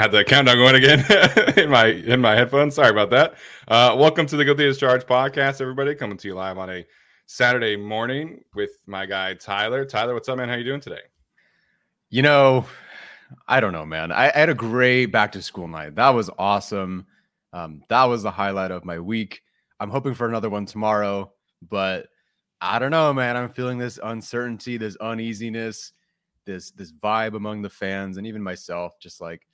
Had the countdown going again in my in my headphones. Sorry about that. Uh, welcome to the Guilty as Charged podcast, everybody. Coming to you live on a Saturday morning with my guy Tyler. Tyler, what's up, man? How you doing today? You know, I don't know, man. I, I had a great back to school night. That was awesome. Um, that was the highlight of my week. I'm hoping for another one tomorrow, but I don't know, man. I'm feeling this uncertainty, this uneasiness, this this vibe among the fans and even myself. Just like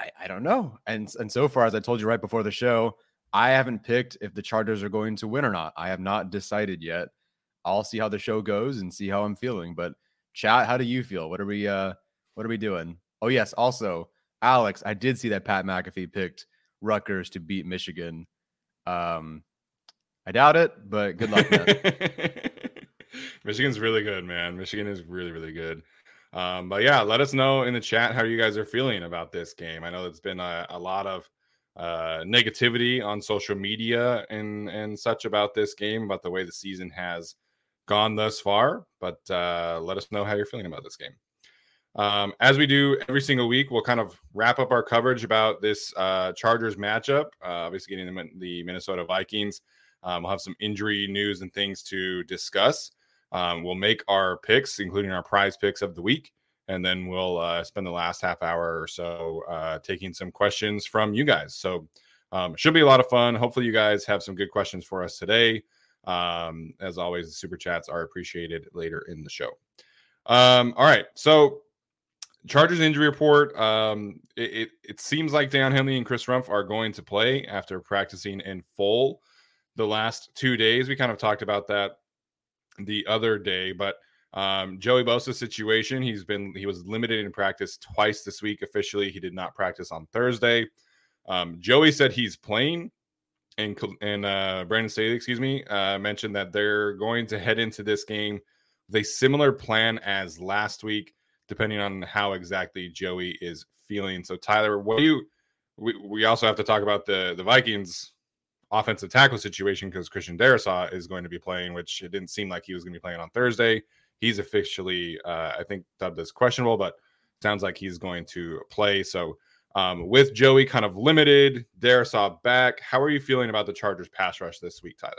I, I don't know. And and so far, as I told you right before the show, I haven't picked if the Chargers are going to win or not. I have not decided yet. I'll see how the show goes and see how I'm feeling. But chat, how do you feel? What are we uh what are we doing? Oh yes, also Alex, I did see that Pat McAfee picked Rutgers to beat Michigan. Um I doubt it, but good luck. Michigan's really good, man. Michigan is really, really good. Um, but yeah, let us know in the chat how you guys are feeling about this game. I know it's been a, a lot of uh, negativity on social media and and such about this game, about the way the season has gone thus far. But uh, let us know how you're feeling about this game. Um, as we do every single week, we'll kind of wrap up our coverage about this uh, Chargers matchup. Uh, obviously, getting the, the Minnesota Vikings. Um, we'll have some injury news and things to discuss. Um, we'll make our picks, including our prize picks of the week, and then we'll uh, spend the last half hour or so uh, taking some questions from you guys. So um, should be a lot of fun. Hopefully, you guys have some good questions for us today. Um, as always, the super chats are appreciated later in the show. Um, all right, so Chargers injury report. Um, it, it, it, seems like Daiyan Henley and Chris Rumph are going to play after practicing in full the last two days. We kind of talked about that the other day. But um, Joey Bosa's situation, he's been he was limited in practice twice this week. Officially, he did not practice on Thursday. Um, Joey said he's playing, and and uh, Brandon Staley, excuse me, uh, mentioned that they're going to head into this game with a similar plan as last week, depending on how exactly Joey is feeling. So, Tyler, what do you? We, we also have to talk about the the Vikings offensive tackle situation because Christian Darrisaw is going to be playing, which it didn't seem like he was going to be playing on Thursday. He's officially, uh, I think, dubbed as questionable, but sounds like he's going to play. So, Um, with Joey kind of limited, Darrisaw back, how are you feeling about the Chargers pass rush this week, Tyler?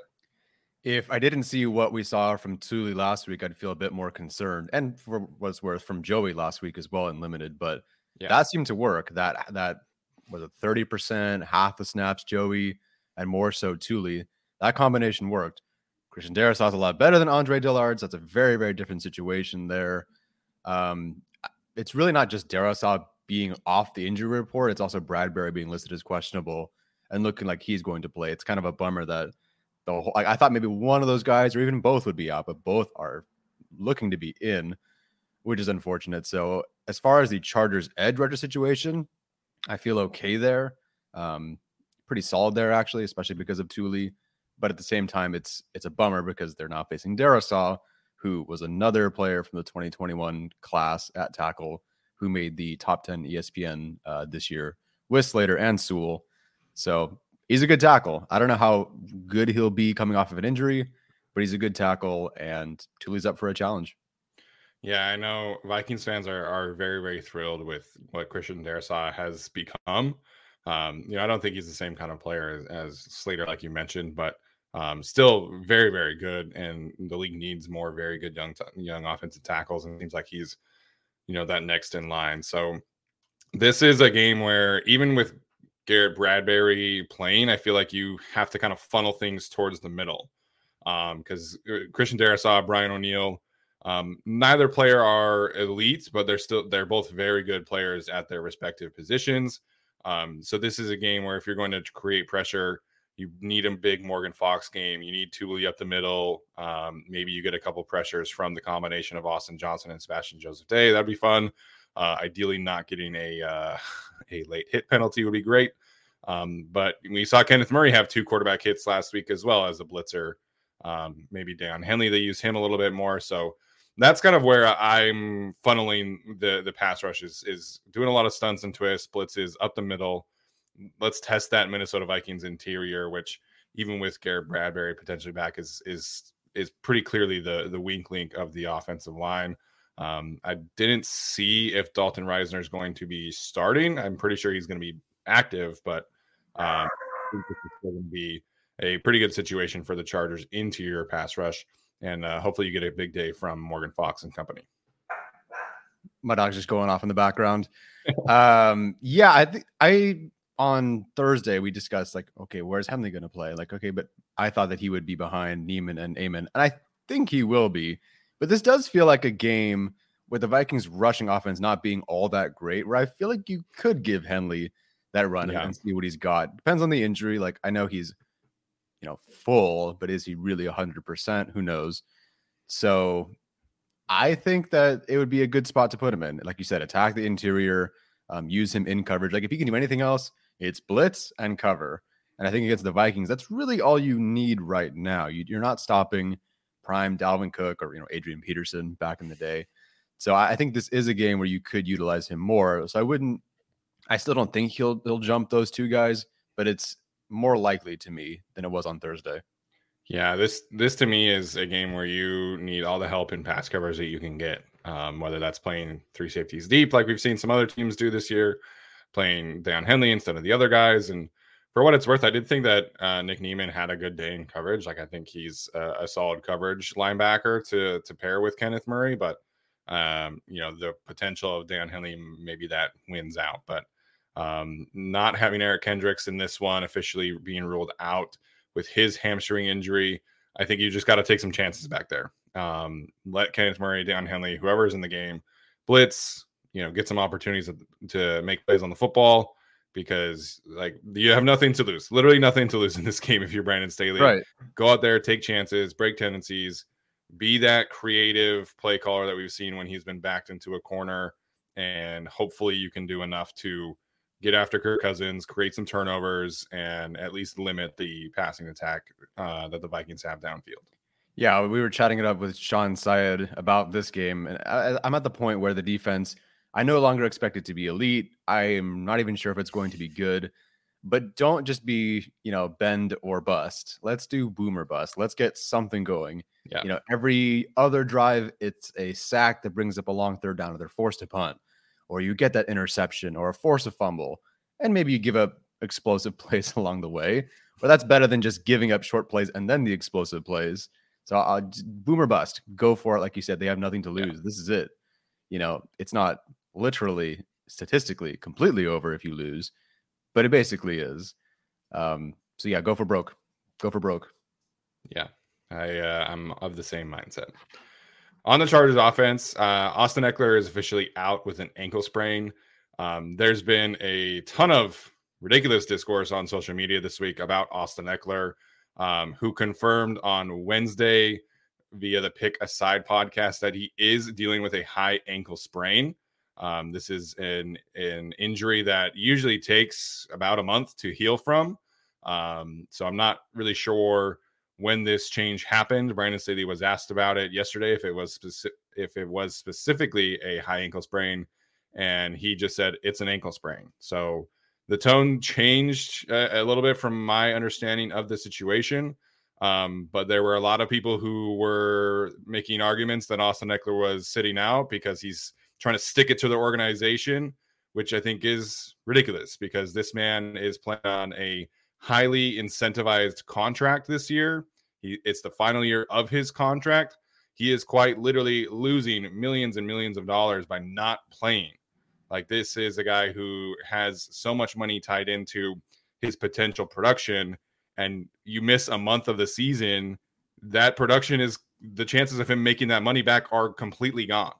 If I didn't see what we saw from Tuli last week, I'd feel a bit more concerned. And for what's worth, from Joey last week as well in limited. But yeah. that seemed to work. That that was a 30%, half the snaps, Joey, and more so Tuli. That combination worked. Christian Darrisaw's a lot better than Andre Dillard's. That's a very, very different situation there. Um, it's really not just Darrisaw being off the injury report. It's also Bradbury being listed as questionable and looking like he's going to play. It's kind of a bummer that the whole, I thought maybe one of those guys or even both would be out, but both are looking to be in, which is unfortunate. So as far as the Chargers edge rusher situation, I feel okay there. Um, pretty solid there actually, especially because of Tuli. But at the same time, it's it's a bummer because they're not facing Darrisaw, who was another player from the 2021 class at tackle who made the top 10 ESPN uh, this year with Slater and Sewell. So he's a good tackle. I don't know how good he'll be coming off of an injury, but he's a good tackle, and Tuli's up for a challenge. Yeah, I know Vikings fans are are very very thrilled with what Christian Darrisaw has become. Um, you know, I don't think he's the same kind of player as, as Slater, like you mentioned, but um, still very very good. And the league needs more very good young young offensive tackles, and it seems like he's you know that next in line. So this is a game where even with Garrett Bradbury playing, I feel like you have to kind of funnel things towards the middle because um, uh, Christian Darrisaw, Brian O'Neill um, neither player are elites, but they're still they're both very good players at their respective positions. Um, so this is a game where if you're going to create pressure, you need a big Morgan Fox game. You need Tuli up the middle. Um, maybe you get a couple pressures from the combination of Austin Johnson and Sebastian Joseph Day. That'd be fun. Uh, ideally, not getting a uh, a late hit penalty would be great. Um, but we saw Kenneth Murray have two quarterback hits last week as well as a blitzer. Um, maybe Daiyan Henley, they use him a little bit more. So that's kind of where I'm funneling the the pass rush is doing a lot of stunts and twists, blitzes up the middle. Let's test that Minnesota Vikings interior, which even with Garrett Bradbury potentially back is is is pretty clearly the the weak link of the offensive line. Um, I didn't see if Dalton Risner is going to be starting. I'm pretty sure he's going to be active, but is going to be a pretty good situation for the Chargers interior pass rush and uh, hopefully you get a big day from Morgan Fox and company. My dog's just going off in the background. um, yeah, I think I on Thursday we discussed like, okay, where's Henley going to play? Like, okay, but I thought that he would be behind Niemann and Amon, and I think he will be. But this does feel like a game with the Vikings rushing offense not being all that great, where I feel like you could give Henley that run yeah. and see what he's got. Depends on the injury. Like I know he's you know, full, but is he really 100%? Who knows? So I think that it would be a good spot to put him in. Like you said, attack the interior, um, use him in coverage. Like if he can do anything else, it's blitz and cover. And I think against the Vikings, that's really all you need right now. You, you're not stopping prime Dalvin Cook or you know Adrian Peterson back in the day. So I, I think this is a game where you could utilize him more. So I wouldn't. I still don't think he'll he'll jump those two guys, but it's more likely to me than it was on Thursday. Yeah, this this to me is a game where you need all the help in pass covers that you can get. Um, whether that's playing three safeties deep, like we've seen some other teams do this year, playing Daiyan Henley instead of the other guys. And for what it's worth, I did think that uh, Nick Niemann had a good day in coverage. Like I think he's a, a solid coverage linebacker to to pair with Kenneth Murray. But um, you know the potential of Daiyan Henley, maybe that wins out. But um, not having Eric Kendricks in this one officially being ruled out with his hamstring injury. I think you just got to take some chances back there. Um, let Kenneth Murray, Daiyan Henley, whoever is in the game, blitz, you know, get some opportunities to make plays on the football because like you have nothing to lose, literally nothing to lose in this game if you're Brandon Staley. Right. Go out there, take chances, break tendencies, be that creative play caller that we've seen when he's been backed into a corner, and hopefully you can do enough to get after Kirk Cousins, create some turnovers, and at least limit the passing attack uh, that the Vikings have downfield. Yeah, we were chatting it up with Sean Syed about this game, and I, I'm at the point where the defense, I no longer expect it to be elite. I am not even sure if it's going to be good, but don't just be, you know, bend or bust. Let's do boomer bust. Let's get something going. Yeah. You know, every other drive, it's a sack that brings up a long third down, or they're forced to punt or you get that interception or a force a fumble. and maybe you give up explosive plays along the way. But that's better than just giving up short plays and then the explosive plays. So I'll boomer bust. Go for it. Like you said, they have nothing to lose. Yeah. This is it. You know, it's not literally statistically completely over if you lose, but it basically is. Um, so yeah, go for broke. Go for broke. Yeah, I uh, I'm of the same mindset. On the Chargers offense, uh, Austin Ekeler is officially out with an ankle sprain. Um, there's been a ton of ridiculous discourse on social media this week about Austin Ekeler, um, who confirmed on Wednesday via the Pick Aside podcast that he is dealing with a high ankle sprain. Um, this is an an injury that usually takes about a month to heal from. Um, so I'm not really sure when this change happened. Brandon Staley was asked about it yesterday if it was specific if it was specifically a high ankle sprain, and he just said it's an ankle sprain. So the tone changed a, a little bit from my understanding of the situation. Um, but there were a lot of people who were making arguments that Austin Ekeler was sitting out because he's trying to stick it to the organization, which I think is ridiculous because this man is playing on a highly incentivized contract this year. He, it's the final year of his contract. He is quite literally losing millions and millions of dollars by not playing. Like this is a guy who has so much money tied into his potential production, and you miss a month of the season, that production is the chances of him making that money back are completely gone.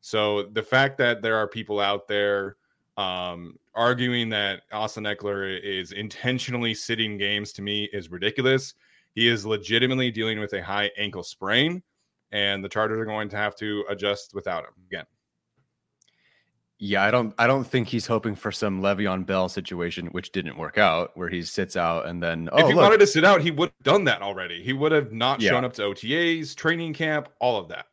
So the fact that there are people out there um, arguing that Austin Ekeler is intentionally sitting games to me is ridiculous. He is legitimately dealing with a high ankle sprain, and the Chargers are going to have to adjust without him again. Yeah, I don't I don't think he's hoping for some Le'Veon Bell situation, which didn't work out, where he sits out and then oh, if he look. wanted to sit out, he would have done that already. He would have not yeah. shown up to OTAs, training camp, all of that.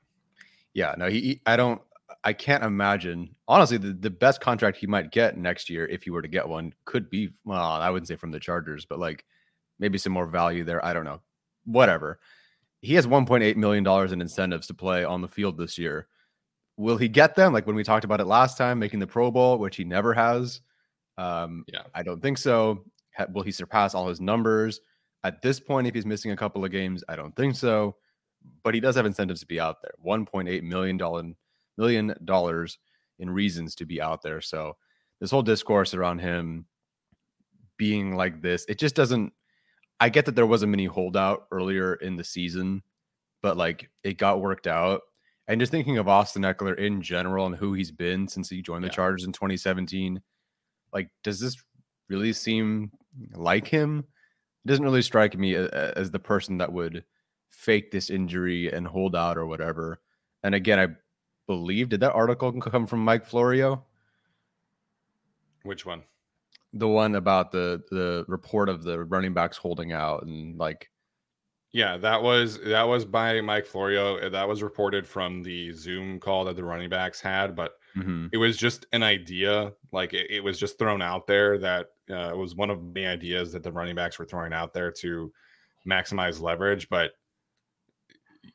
Yeah, no, he I don't I can't imagine. Honestly, the, the best contract he might get next year, if he were to get one, could be well, I wouldn't say from the Chargers, but like maybe some more value there. I don't know. Whatever. He has 1.8 million dollars in incentives to play on the field this year. Will he get them? Like when we talked about it last time, making the Pro Bowl, which he never has. Um, yeah, I don't think so. Will he surpass all his numbers at this point? If he's missing a couple of games, I don't think so. But he does have incentives to be out there. 1.8 million dollar million dollars in reasons to be out there. So this whole discourse around him being like this, it just doesn't. I get that there was a mini holdout earlier in the season, but like it got worked out. And just thinking of Austin Ekeler in general and who he's been since he joined the yeah. Chargers in 2017, like, does this really seem like him? It doesn't really strike me as the person that would fake this injury and hold out or whatever. And again, I believe did that article come from Mike Florio? Which one? The one about the the report of the running backs holding out and like yeah, that was that was by Mike Florio. That was reported from the Zoom call that the running backs had, but mm-hmm. it was just an idea. Like it, it was just thrown out there that uh, it was one of the ideas that the running backs were throwing out there to maximize leverage. But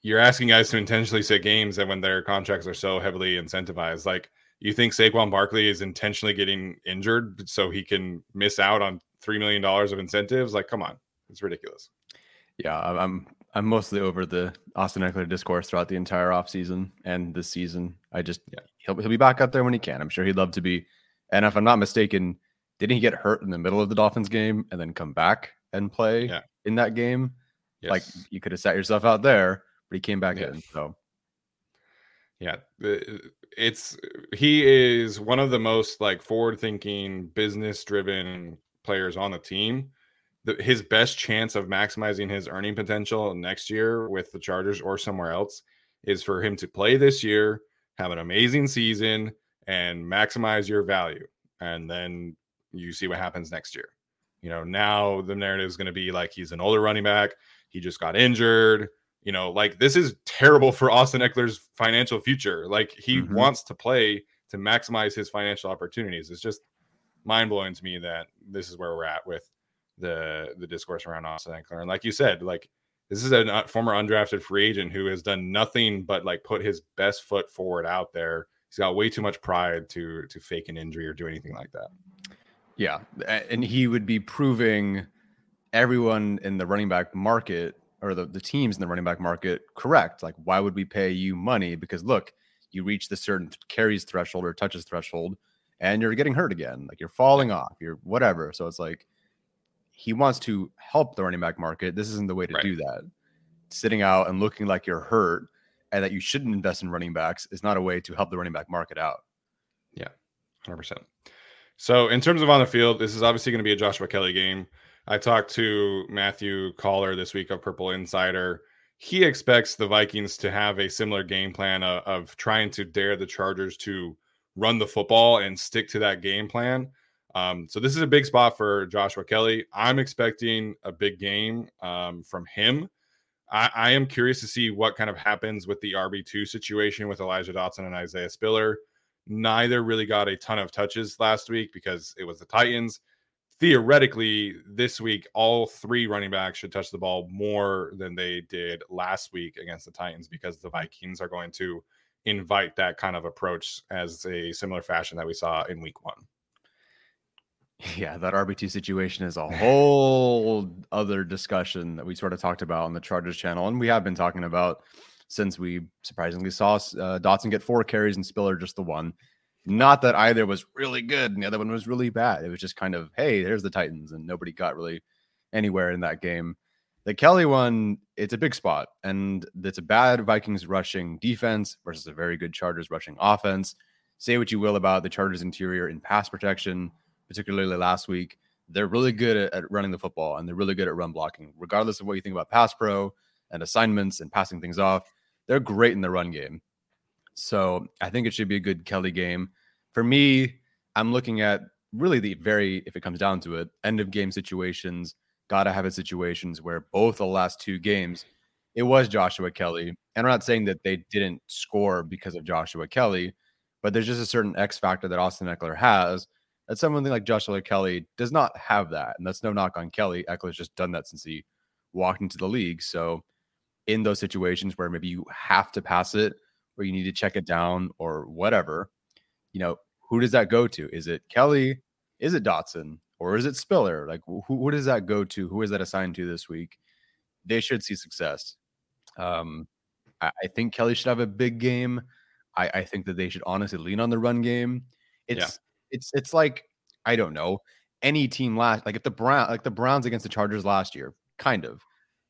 you're asking guys to intentionally sit games and when their contracts are so heavily incentivized. Like you think Saquon Barkley is intentionally getting injured so he can miss out on three million dollars of incentives? Like, come on, it's ridiculous. Yeah, I'm I'm mostly over the Austin Ekeler discourse throughout the entire offseason and this season. I just yeah. he'll he'll be back out there when he can. I'm sure he'd love to be. And if I'm not mistaken, didn't he get hurt in the middle of the Dolphins game and then come back and play yeah. in that game? Yes. Like you could have sat yourself out there but he came back yeah. in. So yeah, it's he is one of the most like forward-thinking, business-driven players on the team. The, his best chance of maximizing his earning potential next year with the Chargers or somewhere else is for him to play this year, have an amazing season, and maximize your value. And then you see what happens next year. You know, now the narrative is going to be like he's an older running back. He just got injured. You know, like this is terrible for Austin Ekeler's financial future. Like he mm-hmm. wants to play to maximize his financial opportunities. It's just mind blowing to me that this is where we're at with the the discourse around Austin Ekeler. And like you said, like this is a former undrafted free agent who has done nothing but like put his best foot forward out there. He's got way too much pride to to fake an injury or do anything like that. Yeah, and he would be proving everyone in the running back market or the, the teams in the running back market correct. Like, why would we pay you money? Because look, you reach the certain carries threshold or touches threshold, and you're getting hurt again. Like you're falling off, you're whatever. So it's like he wants to help the running back market. This isn't the way to right. do that. Sitting out and looking like you're hurt and that you shouldn't invest in running backs is not a way to help the running back market out. Yeah, 100%. So, in terms of on the field, this is obviously going to be a Joshua Kelley game. I talked to Matthew Coller this week of Purple Insider. He expects the Vikings to have a similar game plan of, of trying to dare the Chargers to run the football and stick to that game plan. Um, so this is a big spot for Joshua Kelley. I'm expecting a big game um, from him. I, I, am curious to see what kind of happens with the RB2 situation with Elijah Dotson and Isaiah Spiller. Neither really got a ton of touches last week because it was the Titans. Theoretically, this week, all three running backs should touch the ball more than they did last week against the Titans because the Vikings are going to invite that kind of approach as a similar fashion that we saw in week one. Yeah, that RB2 situation is a whole other discussion that we sort of talked about on the Chargers channel. And we have been talking about since we surprisingly saw uh, Dotson get four carries and Spiller just the one. Not that either was really good and the other one was really bad. It was just kind of, hey, there's the Titans, and nobody got really anywhere in that game. The Kelley one, it's a big spot, and it's a bad Vikings rushing defense versus a very good Chargers rushing offense. Say what you will about the Chargers interior in pass protection particularly last week. They're really good at, at running the football and they're really good at run blocking, regardless of what you think about pass pro and assignments and passing things off. They're great in the run game. So I think it should be a good Kelley game. For me, I'm looking at really the very, if it comes down to it, end of game situations. Gotta have it situations where both the last two games, it was Joshua Kelley. And I'm not saying that they didn't score because of Joshua Kelley, but there's just a certain X factor that Austin Ekeler has that someone like Joshua Kelley does not have that. And that's no knock on Kelley. Ekeler's just done that since he walked into the league. So in those situations where maybe you have to pass it or you need to check it down or whatever, you know, who does that go to? Is it Kelley? Is it Dotson? Or is it Spiller? Like who, who does that go to? Who is that assigned to this week? They should see success. Um, I, I think Kelley should have a big game. I, I think that they should honestly lean on the run game. It's yeah it's it's like I don't know any team last like if the Brown like the Browns against the Chargers last year, kind of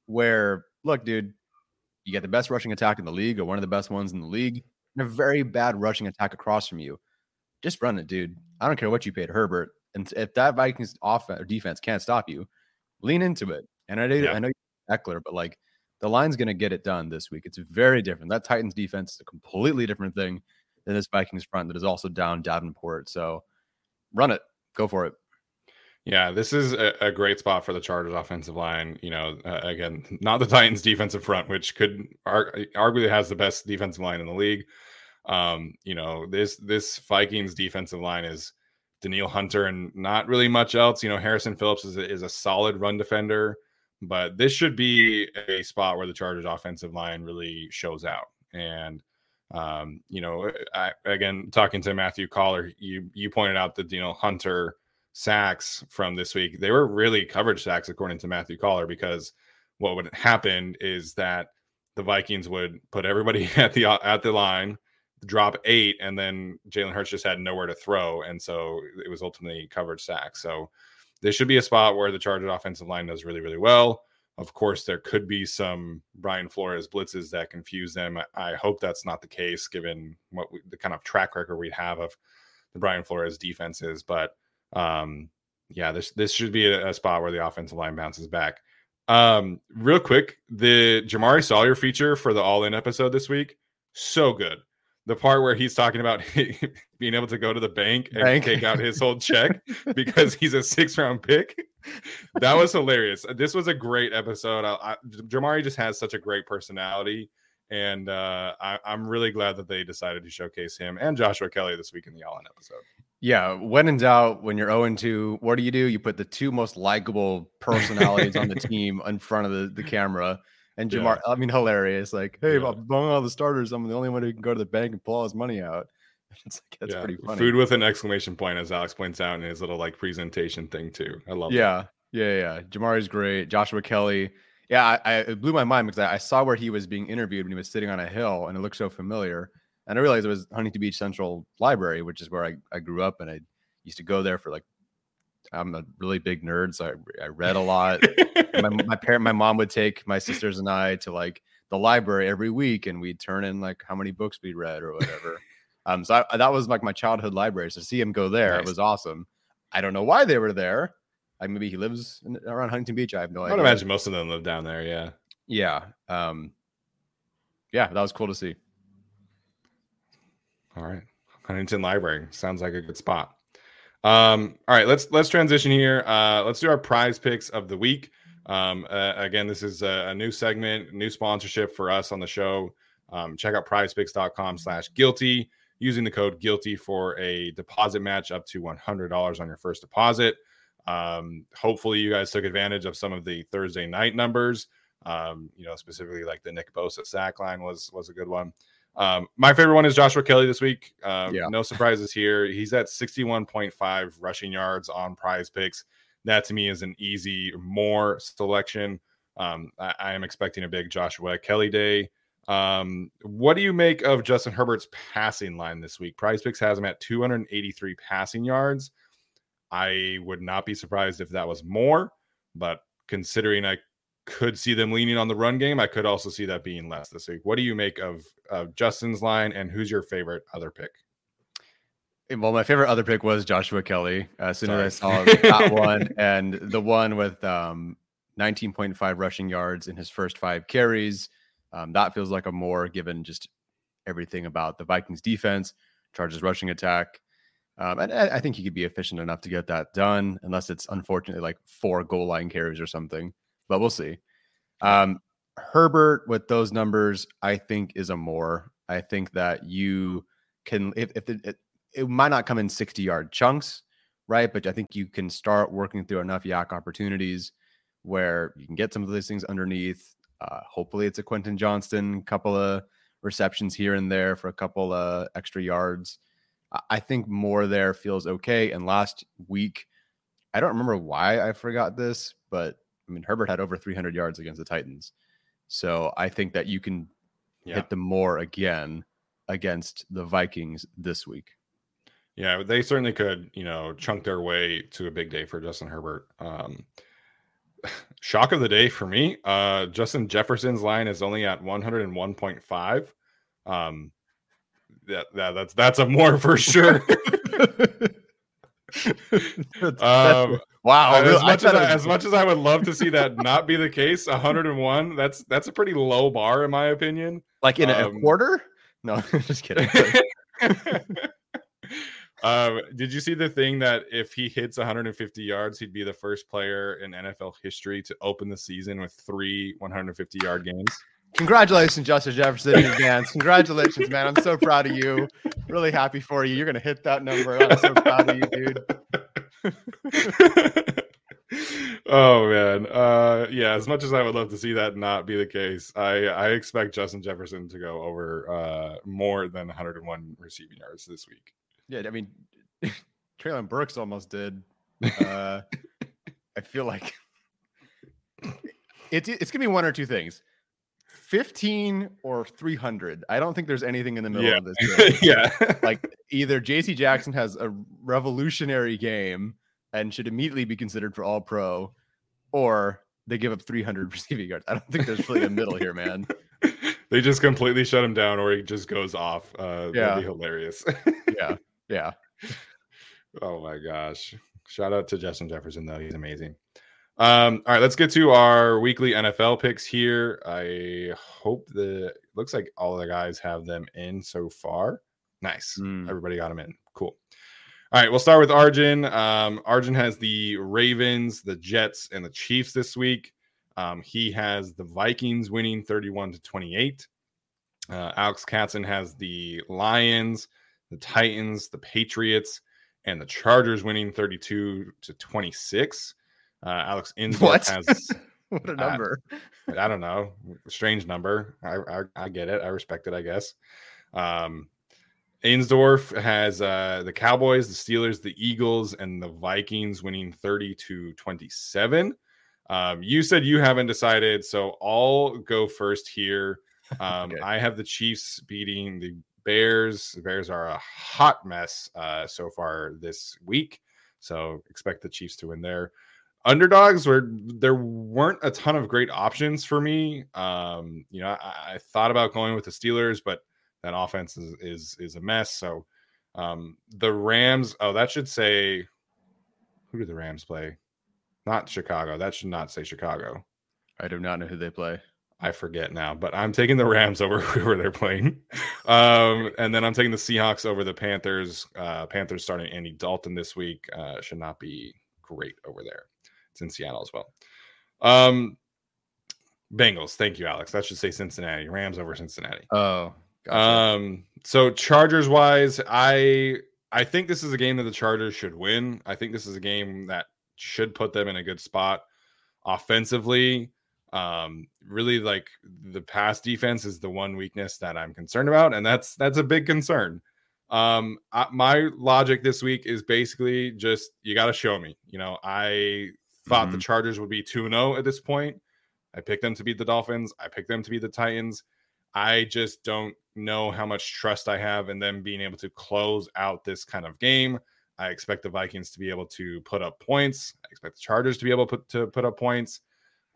where look, dude, you get the best rushing attack in the league or one of the best ones in the league, and a very bad rushing attack across from you. Just run it, dude. I don't care what you paid Herbert. And if that Vikings offense or uh, defense can't stop you, lean into it. And I know, yeah. I know Ekeler, but like the line's going to get it done this week. It's very different. That Titans defense is a completely different thing than this Vikings front that is also down Davenport. So run it, go for it. Yeah, this is a, a, great spot for the Chargers offensive line. You know, uh, again, not the Titans defensive front, which could ar- arguably has the best defensive line in the league. Um, you know, this this Vikings defensive line is Danielle Hunter and not really much else. You know, Harrison Phillips is a, is a solid run defender, but this should be a spot where the Chargers offensive line really shows out. And um, you know, I, again, talking to Matthew Coller, you you pointed out that you know Hunter sacks from this week. They were really coverage sacks according to Matthew Coller because what would happen is that the Vikings would put everybody at the uh, at the line, drop eight, and then Jalen Hurts just had nowhere to throw, and so it was ultimately coverage sacks. So this should be a spot where the Chargers offensive line does really really well. Of course, there could be some Brian Flores blitzes that confuse them. I, hope that's not the case, given what we, the kind of track record we have of the Brian Flores defenses. But um, yeah, this this should be a, a, spot where the offensive line bounces back. Um, real quick, the Jamaree Salyer feature for the All In episode this week, so good the part where he's talking about being able to go to the bank and bank. take out his whole check because he's a six round pick. That was hilarious. This was a great episode. I, I, Jamaree just has such a great personality. And uh, I, am really glad that they decided to showcase him and Joshua Kelley this week in the All In episode. Yeah. When in doubt, when you're 0 2, what do you do? You put the two most likable personalities on the team in front of the, the camera and Jamar, yeah. I mean, hilarious. Like, hey, yeah. among all the starters, I'm the only one who can go to the bank and pull all his money out. it's like that's yeah. pretty funny. Food with an exclamation point, as Alex points out in his little like presentation thing too. I love. It. Yeah, yeah, yeah. Jamaree's great. Joshua Kelley. Yeah, I, I it blew my mind because I, I saw where he was being interviewed when he was sitting on a hill, and it looked so familiar. And I realized it was Huntington Beach Central Library, which is where I, I grew up, and I used to go there for like. I'm a really big nerd, so I, I read a lot. my my parent, my mom would take my sisters and I to like the library every week, and we'd turn in like how many books we read or whatever. um, so I, that was like my childhood library. So to see him go there, Nice. it was awesome. I don't know why they were there. Like maybe he lives in, around Huntington Beach. I have no idea. I idea. would imagine most of them live down there. Yeah. Yeah. Um, yeah, that was cool to see. All right. Huntington Library sounds like a good spot. Um, all right, let's let's transition here. Uh, let's do our prize picks of the week. Um, uh, again, this is a, a new segment, new sponsorship for us on the show. Um, check out prizepicks.com slash guilty using the code guilty for a deposit match up to $100 on your first deposit. Um, hopefully you guys took advantage of some of the Thursday night numbers. Um, you know, specifically like the Nick Bosa sack line was, was a good one. Um, my favorite one is Joshua Kelley this week. Um, Yeah. No surprises here. He's at 61.5 rushing yards on prize picks. That to me is an easy more selection. Um, I, I am expecting a big Joshua Kelley day. Um, what do you make of Justin Herbert's passing line this week? Prize Picks has him at 283 passing yards. I would not be surprised if that was more, but considering I could see them leaning on the run game, I could also see that being less this week. What do you make of, of Justin's line, and who's your favorite other pick? Eh, Well, my favorite other pick was Joshua Kelley. As soon as I saw that one and the one with um, 19.5 rushing yards in his first five carries, um, that feels like a more given just everything about the Vikings defense, Chargers rushing attack. Um, and I, think he could be efficient enough to get that done, unless it's unfortunately like four goal line carries or something. But we'll see. Um, Herbert with those numbers, I think is a more. I think that you can if if it, it, it might not come in 60 yard chunks, right? But I think you can start working through enough YAC opportunities where you can get some of these things underneath. Uh, hopefully, it's a Quentin Johnston, couple of receptions here and there for a couple of extra yards. I- think more there feels okay. And last week, I don't remember why I forgot this, but I mean, Herbert had over 300 yards against the Titans. So I think that you can Yeah. hit them more again against the Vikings this week. Yeah, they certainly could, you know, chunk their way to a big day for Justin Herbert. Um, shock of the day for me. Uh, Justin Jefferson's line is only at 101.5. Um, that that's that's a more for sure. That's- um, wow. as much as, I, was- as much as I would love to see that not be the case, 101. That's that's a pretty low bar in my opinion. like in a- um, a quarter? No, just kidding. um, did you see the thing that if he hits 150 yards, he'd be the first player in NFL history to open the season with three 150 yard games? Congratulations, Justin Jefferson in advance. Congratulations, man. I'm so proud of you. Really happy for you. You're gonna hit that number. I'm so proud of you, dude. oh man, uh, yeah. As much as I would love to see that not be the case, I I expect Justin Jefferson to go over uh, more than 101 receiving yards this week. Yeah, I mean, Treylon Burks almost did. Uh, I feel like it's it's gonna be one or two things. 15 or 300. I don't think there's anything in the middle Yeah. of this. yeah, like either JC Jackson has a revolutionary game and should immediately be considered for all pro, or they give up 300 receiving yards. I don't think there's really a middle here, man. they just completely shut him down, or he just goes off. Uh, Yeah. that'd be hilarious. Yeah. Yeah. oh my gosh! Shout out to Justin Jefferson though; he's amazing. Um, all right, let's get to our weekly NFL picks here. I hope the looks like all the guys have them in so far. Nice, Mm. everybody got them in. Cool. All right, we'll start with Arjun. Um, Arjun has the Ravens, the Jets, and the Chiefs this week. Um, he has the Vikings winning 31 to 28. Uh, Alex Katzen has the Lions, the Titans, the Patriots, and the Chargers winning 32 to 26. Uh, Alex Insworth What? has, What a number. I don't know, strange number. I, I, I get it. I respect it, I guess. Um, Ainsdorf has uh, the Cowboys, the Steelers, the Eagles, and the Vikings winning 30 to 27. Um, you said you haven't decided, so I'll go first here. Um, okay. I have the Chiefs beating the Bears. The Bears are a hot mess uh, so far this week, so expect the Chiefs to win there. Underdogs were there weren't a ton of great options for me. Um, you know, I, I thought about going with the Steelers, but that offense is is, is a mess. So um, the Rams. Oh, that should say who do the Rams play? Not Chicago. That should not say Chicago. I do not know who they play. I forget now, but I'm taking the Rams over whoever they're playing. Um, and then I'm taking the Seahawks over the Panthers. Uh, Panthers starting Andy Dalton this week uh, should not be great over there. It's in Seattle as well. Um, Bengals. Thank you, Alex. That should say Cincinnati. Rams over Cincinnati. Oh, Gotcha. Um, so Chargers wise, I I think this is a game that the Chargers should win. I think this is a game that should put them in a good spot offensively. Um, really like the pass defense is the one weakness that I'm concerned about, and that's that's a big concern. Um, I, my logic this week is basically just you got to show me. You know, I thought mm-hmm. the Chargers would be 2 0 at this point. I picked them to beat the Dolphins. I picked them to beat the Titans. I just don't know how much trust I have in them being able to close out this kind of game. I expect the Vikings to be able to put up points. I expect the Chargers to be able to put, to put up points.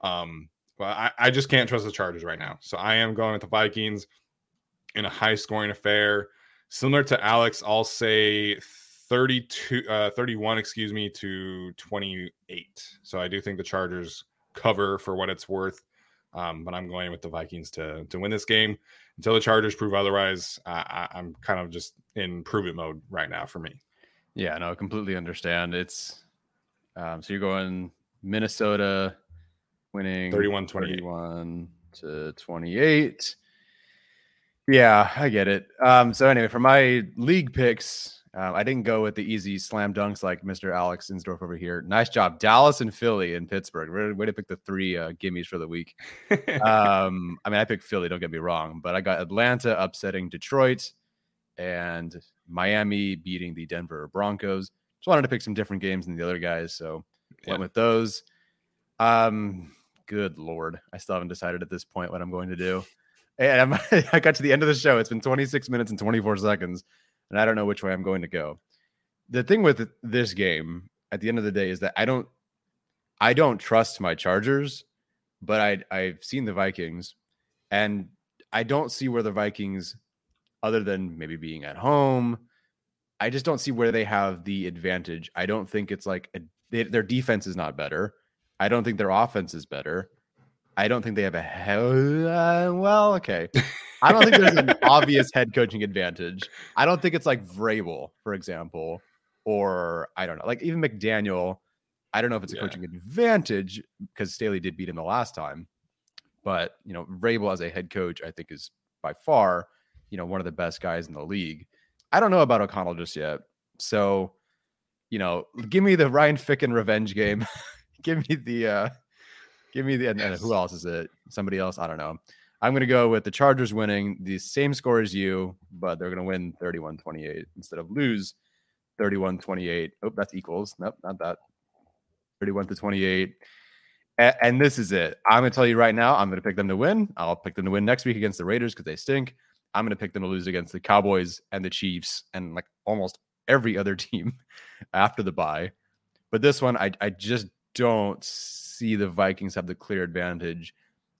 Um, but I, I just can't trust the Chargers right now. So I am going with the Vikings in a high scoring affair. Similar to Alex, I'll say 32, uh, 31, excuse me, to 28. So I do think the Chargers cover for what it's worth. Um, but I'm going with the Vikings to to win this game until the Chargers prove otherwise. I, I'm kind of just in prove it mode right now for me. Yeah, no, I completely understand. It's um, so you're going Minnesota winning 31 21 to 28. Yeah, I get it. Um, so anyway, for my league picks, uh, I didn't go with the easy slam dunks like Mr. Alex Insdorf over here. Nice job, Dallas and Philly and Pittsburgh. Way, way to pick the three uh, gimmies for the week. um, I mean, I picked Philly. Don't get me wrong, but I got Atlanta upsetting Detroit and Miami beating the Denver Broncos. Just wanted to pick some different games than the other guys, so yeah. went with those. Um, good lord, I still haven't decided at this point what I'm going to do. And I'm, I got to the end of the show. It's been 26 minutes and 24 seconds and I don't know which way I'm going to go. The thing with this game at the end of the day is that I don't I don't trust my Chargers, but I I've seen the Vikings and I don't see where the Vikings other than maybe being at home, I just don't see where they have the advantage. I don't think it's like a, they, their defense is not better. I don't think their offense is better. I don't think they have a hell. Uh, well, okay. I don't think there's an obvious head coaching advantage. I don't think it's like Vrabel, for example, or I don't know, like even McDaniel. I don't know if it's a yeah. coaching advantage because Staley did beat him the last time, but you know, Vrabel as a head coach, I think is by far, you know, one of the best guys in the league. I don't know about O'Connell just yet, so you know, give me the Ryan Ficken revenge game. give me the, uh give me the, and, and who else is it? Somebody else? I don't know. I'm going to go with the Chargers winning the same score as you, but they're going to win 31 28 instead of lose 31 28. Oh, that's equals. Nope, not that. 31 to 28. And, this is it. I'm going to tell you right now, I'm going to pick them to win. I'll pick them to win next week against the Raiders because they stink. I'm going to pick them to lose against the Cowboys and the Chiefs and like almost every other team after the bye. But this one, I, I just don't see the Vikings have the clear advantage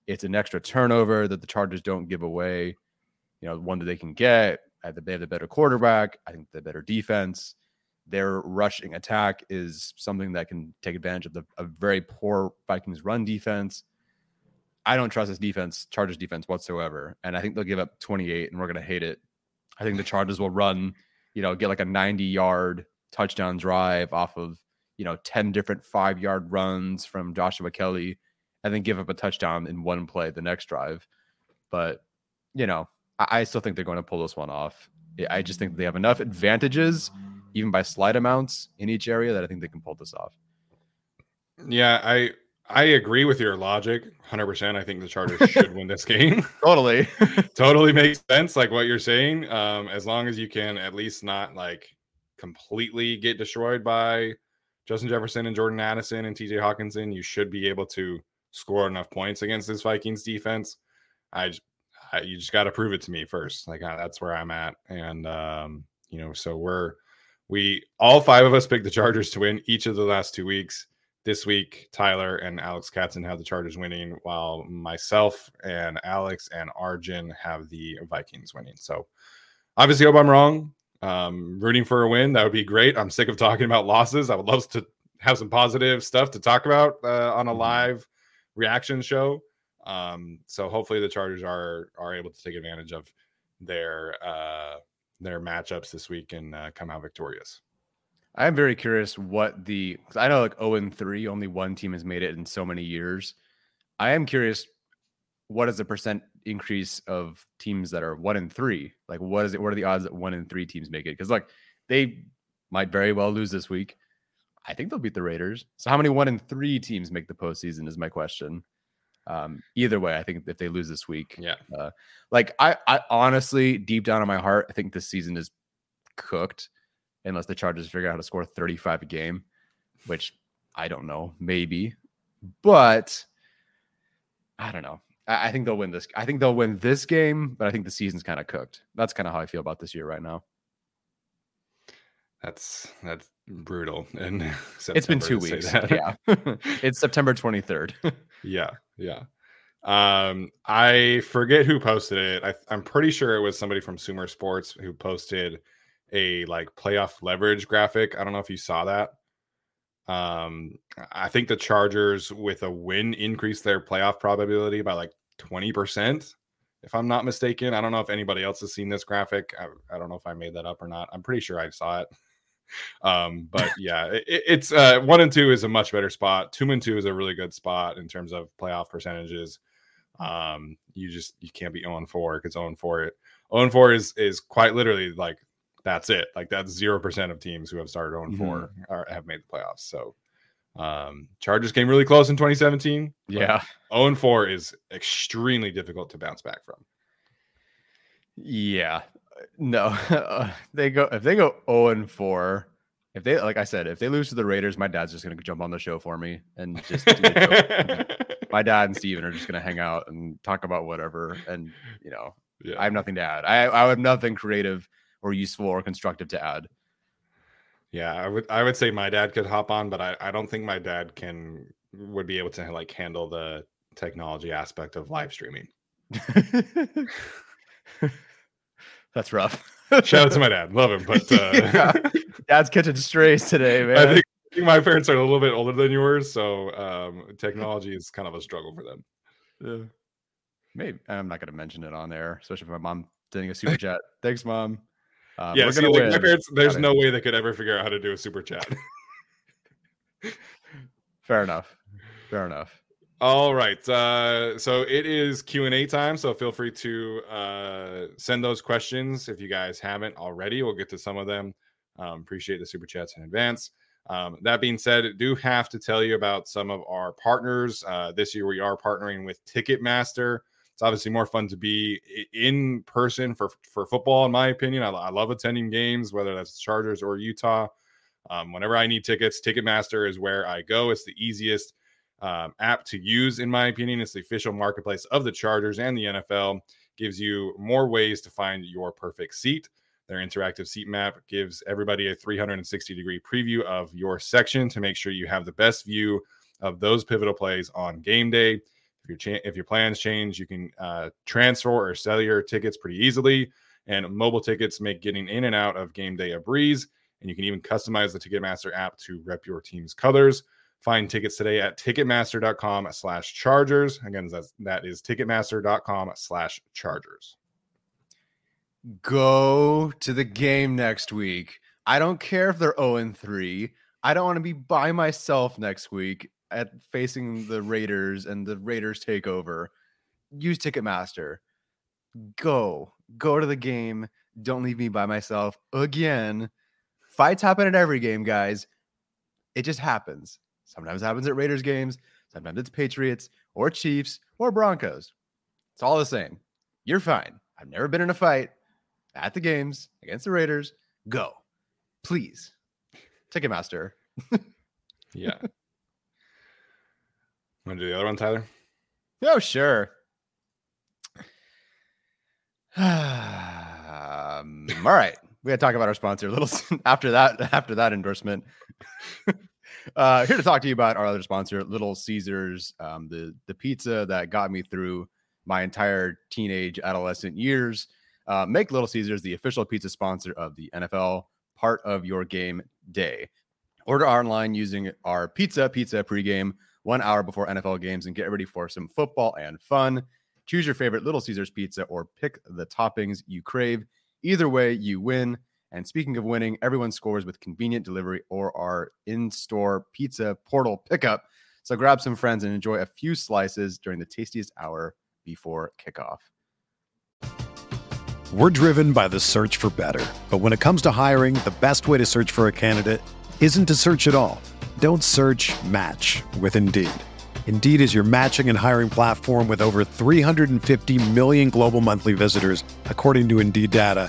it's an extra turnover that the Chargers don't give away. You know, one that they can get. Uh, they have the better quarterback. I think the better defense. Their rushing attack is something that can take advantage of the a very poor Vikings run defense. I don't trust this defense, Chargers defense whatsoever. And I think they'll give up 28 and we're going to hate it. I think the Chargers will run, you know, get like a 90 yard touchdown drive off of, you know, 10 different five yard runs from Joshua Kelley and then give up a touchdown in one play the next drive. But, you know, I, I still think they're going to pull this one off. I just think they have enough advantages, even by slight amounts in each area, that I think they can pull this off. Yeah, I I agree with your logic 100%. I think the Chargers should win this game. Totally. totally makes sense, like what you're saying. Um, as long as you can at least not like completely get destroyed by Justin Jefferson and Jordan Addison and TJ Hockenson, you should be able to score enough points against this Vikings defense. I, I you just got to prove it to me first. Like uh, that's where I'm at. And, um, you know, so we're, we all five of us picked the Chargers to win each of the last two weeks. This week, Tyler and Alex Katzen have the Chargers winning, while myself and Alex and Arjun have the Vikings winning. So, obviously, hope I'm wrong. Um, rooting for a win, that would be great. I'm sick of talking about losses. I would love to have some positive stuff to talk about uh, on a mm-hmm. live reaction show. Um, so hopefully the Chargers are are able to take advantage of their uh, their matchups this week and uh, come out victorious. I am very curious what the I know like 0 and 3, only one team has made it in so many years. I am curious what is the percent increase of teams that are one and three? Like what is it? What are the odds that one and three teams make it? Because like they might very well lose this week. I think they'll beat the Raiders. So how many one and three teams make the postseason is my question. Um, either way, I think if they lose this week, yeah. Uh, like I, I honestly, deep down in my heart, I think this season is cooked unless the Chargers figure out how to score 35 a game, which I don't know, maybe. But I don't know. I, I think they'll win this. I think they'll win this game, but I think the season's kind of cooked. That's kind of how I feel about this year right now. That's that's brutal. And it's been two weeks. Yeah, it's September 23rd. yeah, yeah. Um, I forget who posted it. I, I'm pretty sure it was somebody from Sumer Sports who posted a like playoff leverage graphic. I don't know if you saw that. Um, I think the Chargers with a win increase their playoff probability by like 20%, if I'm not mistaken. I don't know if anybody else has seen this graphic. I, I don't know if I made that up or not. I'm pretty sure I saw it. Um, but yeah, it, it's uh, one and two is a much better spot. Two and two is a really good spot in terms of playoff percentages. Um, you just you can't be 0 and 4 because 0 and 4 0 and 4 is is quite literally like that's it. Like that's zero percent of teams who have started 0 4 mm-hmm. are, have made the playoffs. So um Chargers came really close in 2017. Yeah. 0 4 is extremely difficult to bounce back from. Yeah. No. they go if they go 0 and 4. If they like I said, if they lose to the Raiders, my dad's just gonna jump on the show for me and just my dad and Steven are just gonna hang out and talk about whatever. And you know, yeah. I have nothing to add. I I have nothing creative or useful or constructive to add. Yeah, I would I would say my dad could hop on, but I, I don't think my dad can would be able to like handle the technology aspect of live streaming. That's rough. Shout out to my dad. Love him. But uh yeah. dad's catching strays today, man. I think, I think, my parents are a little bit older than yours, so um technology is kind of a struggle for them. Yeah. Maybe I'm not gonna mention it on there, especially if my mom doing a super chat. Thanks, mom. Um, yeah, see, like my parents, there's no way they could ever figure out how to do a super chat. Fair enough. Fair enough. All right. Uh, so it is Q and A time. So feel free to uh, send those questions if you guys haven't already. We'll get to some of them. Um, appreciate the super chats in advance. Um, that being said, I do have to tell you about some of our partners. Uh, this year, we are partnering with Ticketmaster. It's obviously more fun to be in person for for football, in my opinion. I, I love attending games, whether that's Chargers or Utah. Um, whenever I need tickets, Ticketmaster is where I go. It's the easiest um, app to use, in my opinion. It's the official marketplace of the Chargers and the NFL. Gives you more ways to find your perfect seat. Their interactive seat map gives everybody a 360 degree preview of your section to make sure you have the best view of those pivotal plays on game day. If your cha- if your plans change, you can uh, transfer or sell your tickets pretty easily. And mobile tickets make getting in and out of game day a breeze. And you can even customize the Ticketmaster app to rep your team's colors. Find tickets today at ticketmaster.com slash chargers. Again, that's, that is ticketmaster.com slash chargers. Go to the game next week. I don't care if they're 0 and 3. I don't want to be by myself next week at facing the Raiders and the Raiders take over, use Ticketmaster. Go, go to the game. Don't leave me by myself again. Fights happen at every game, guys. It just happens. Sometimes it happens at Raiders games. Sometimes it's Patriots or Chiefs or Broncos. It's all the same. You're fine. I've never been in a fight at the games against the Raiders. Go. Please. Ticketmaster. yeah. Want to do the other one, Tyler? Oh, sure. um, all right. We got to talk about our sponsor a little after that. After that endorsement, uh, here to talk to you about our other sponsor, Little Caesars, um, the the pizza that got me through my entire teenage adolescent years. Uh, make Little Caesars the official pizza sponsor of the NFL, part of your game day. Order online using our pizza pizza pregame one hour before NFL games and get ready for some football and fun. Choose your favorite Little Caesars pizza or pick the toppings you crave. Either way, you win. And speaking of winning, everyone scores with convenient delivery or our in store pizza portal pickup. So grab some friends and enjoy a few slices during the tastiest hour before kickoff. We're driven by the search for better. But when it comes to hiring, the best way to search for a candidate isn't to search at all. Don't search match with Indeed. Indeed is your matching and hiring platform with over 350 million global monthly visitors, according to Indeed data,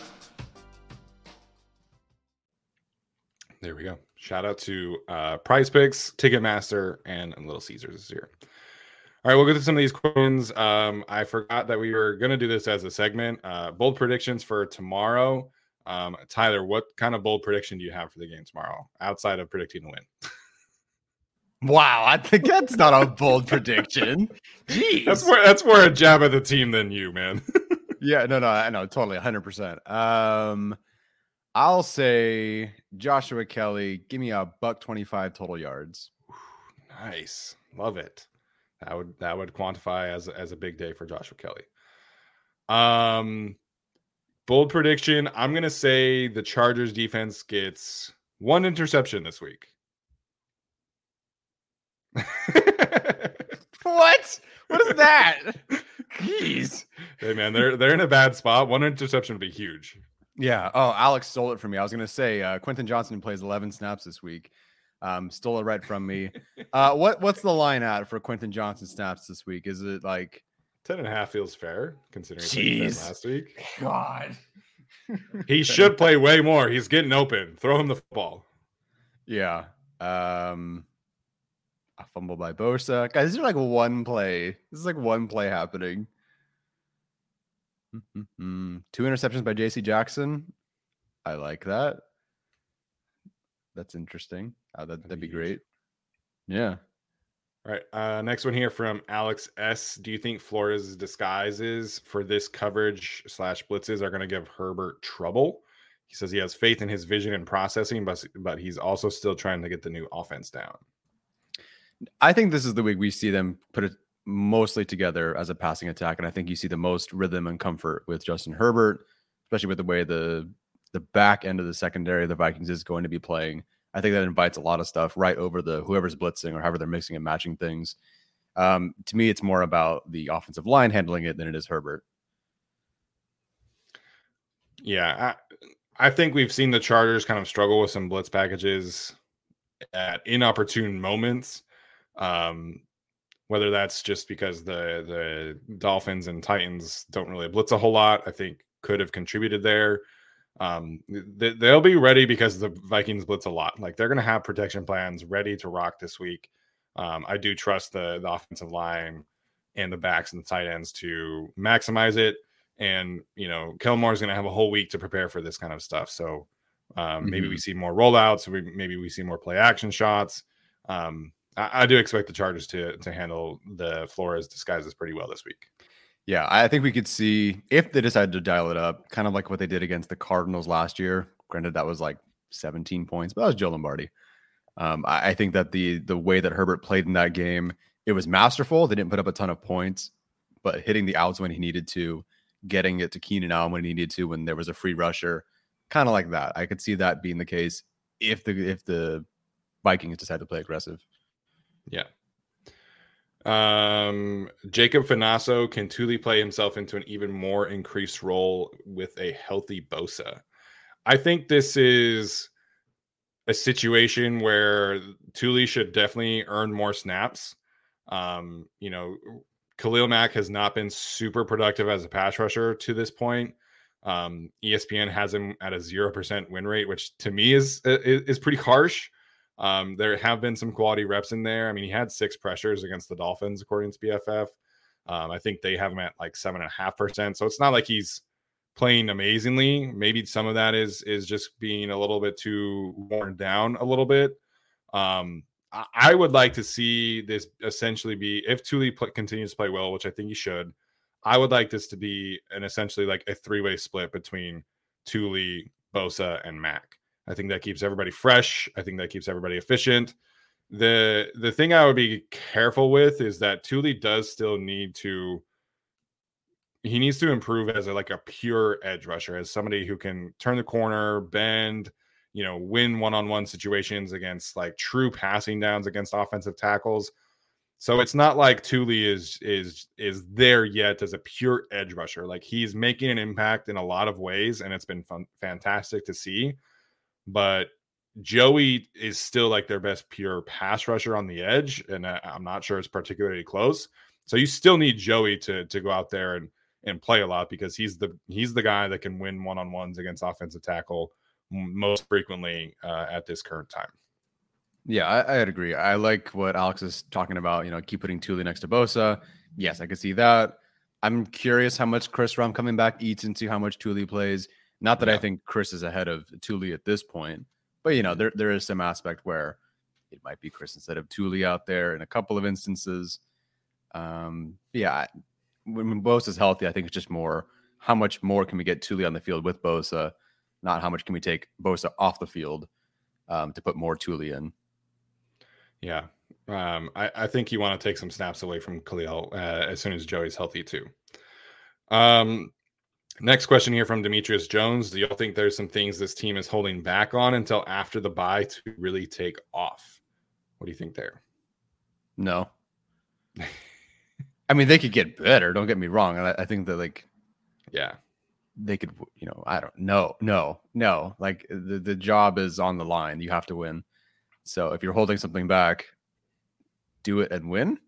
There we go. Shout out to uh, Prize Picks, Ticketmaster, and Little Caesars this year. All right, we'll get to some of these questions. Um, I forgot that we were going to do this as a segment. Uh, bold predictions for tomorrow. Um, Tyler, what kind of bold prediction do you have for the game tomorrow outside of predicting the win? Wow, I think that's not a bold prediction. Jeez. That's more that's more a jab at the team than you, man. yeah, no, no, I know, totally, hundred percent. Um, I'll say Joshua Kelley, give me a buck twenty-five total yards. Nice, love it. That would that would quantify as as a big day for Joshua Kelley. Um, bold prediction. I'm gonna say the Chargers defense gets one interception this week. what? What is that? Jeez. Hey man, they're they're in a bad spot. One interception would be huge. Yeah. Oh, Alex stole it from me. I was gonna say uh, Quentin Johnston plays 11 snaps this week. Um, stole it right from me. Uh, what what's the line at for Quentin Johnston snaps this week? Is it like 10 and a half feels fair considering Jeez. last week? God. He should play way more. He's getting open. Throw him the football. Yeah. Um a fumble by Bosa. Guys, these are like one play. This is like one play happening. Mm-hmm. Two interceptions by JC Jackson. I like that. That's interesting. Uh, that, that'd be great. Yeah. All right. Uh, next one here from Alex S. Do you think Flores's disguises for this coverage slash blitzes are going to give Herbert trouble? He says he has faith in his vision and processing, but but he's also still trying to get the new offense down. I think this is the week we see them put it mostly together as a passing attack, and I think you see the most rhythm and comfort with Justin Herbert, especially with the way the the back end of the secondary of the Vikings is going to be playing. I think that invites a lot of stuff right over the whoever's blitzing or however they're mixing and matching things. Um, to me, it's more about the offensive line handling it than it is Herbert. Yeah, I, I think we've seen the Chargers kind of struggle with some blitz packages at inopportune moments. Um, whether that's just because the the Dolphins and Titans don't really blitz a whole lot, I think could have contributed there. Um, they, they'll be ready because the Vikings blitz a lot. Like they're going to have protection plans ready to rock this week. Um, I do trust the the offensive line and the backs and the tight ends to maximize it. And you know, Kellen Moore is going to have a whole week to prepare for this kind of stuff. So Um, mm-hmm. Maybe we Mm-hmm. see more rollouts. We, maybe we see more play action shots. Um, I, I, do expect the Chargers to to handle the Flores disguises pretty well this week. Yeah, I think we could see if they decided to dial it up, kind of like what they did against the Cardinals last year. Granted, that was like 17 points, but that was Joe Lombardi. Um, I, I think that the the way that Herbert played in that game, it was masterful. They didn't put up a ton of points, but hitting the outs when he needed to, getting it to Keenan Allen when he needed to, when there was a free rusher, kind of like that. I could see that being the case if the if the Vikings decide to play aggressive. Yeah. Um, Jacob Finasso can Tuli play himself into an even more increased role with a healthy Bosa. I think this is a situation where Tuli should definitely earn more snaps. Um, you know, Khalil Mack has not been super productive as a pass rusher to this point. Um, ESPN has him at a zero percent win rate, which to me is is, is pretty harsh. Um, there have been some quality reps in there. I mean, he had six pressures against the Dolphins, according to PFF. Um, I think they have him at like seven and a half percent. So it's not like he's playing amazingly. Maybe some of that is is just being a little bit too worn down a little bit. Um, I, I would like to see this essentially be if Tuli pl- continues to play well, which I think he should. I would like this to be an essentially like a three way split between Tuli, Bosa, and Mack. I think that keeps everybody fresh. I think that keeps everybody efficient. The the thing I would be careful with is that Tuli does still need to he needs to improve as a, like a pure edge rusher, as somebody who can turn the corner, bend, you know, win one-on-one situations against like true passing downs against offensive tackles. So it's not like Tuli is is is there yet as a pure edge rusher. Like he's making an impact in a lot of ways, and it's been fun, fantastic to see. But Joey is still like their best pure pass rusher on the edge, and I, I'm not sure it's particularly close. So you still need Joey to to go out there and and play a lot because he's the he's the guy that can win one on ones against offensive tackle most frequently uh, at this current time. Yeah, I, I'd agree. I like what Alex is talking about. You know, keep putting Tuli next to Bosa. Yes, I can see that. I'm curious how much Chris Rumph coming back eats into how much Tuli plays. Not that yeah. I think Chris is ahead of Tuli at this point, but you know, there there is some aspect where it might be Chris instead of Tuli out there in a couple of instances. Um, yeah, when Bosa's healthy, I think it's just more how much more can we get Tuli on the field with Bosa, not how much can we take Bosa off the field um, to put more Tuli in. Yeah, um, I, I, think you want to take some snaps away from Khalil uh, as soon as Joey's healthy too. Um, next question here from Demetrius Jones: Do y'all think there's some things this team is holding back on until after the bye to really take off? What do you think there? No. I mean, they could get better. Don't get me wrong. I, I think that like, yeah, they could. You know, I don't. No, no, no. Like the the job is on the line. You have to win. So if you're holding something back, do it and win.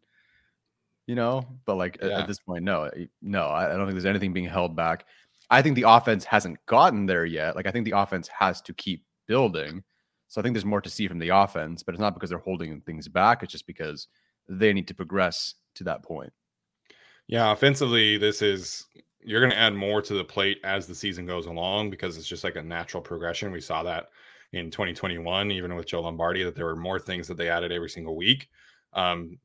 You know, but like yeah. at, this point, no, no. I don't think there's anything being held back. I think the offense hasn't gotten there yet. Like I think the offense has to keep building. So I think there's more to see from the offense, but it's not because they're holding things back. It's just because they need to progress to that point. Yeah, offensively, this is you're going to add more to the plate as the season goes along because it's just like a natural progression. We saw that in 2021, even with Joe Lombardi, that there were more things that they added every single week. Um,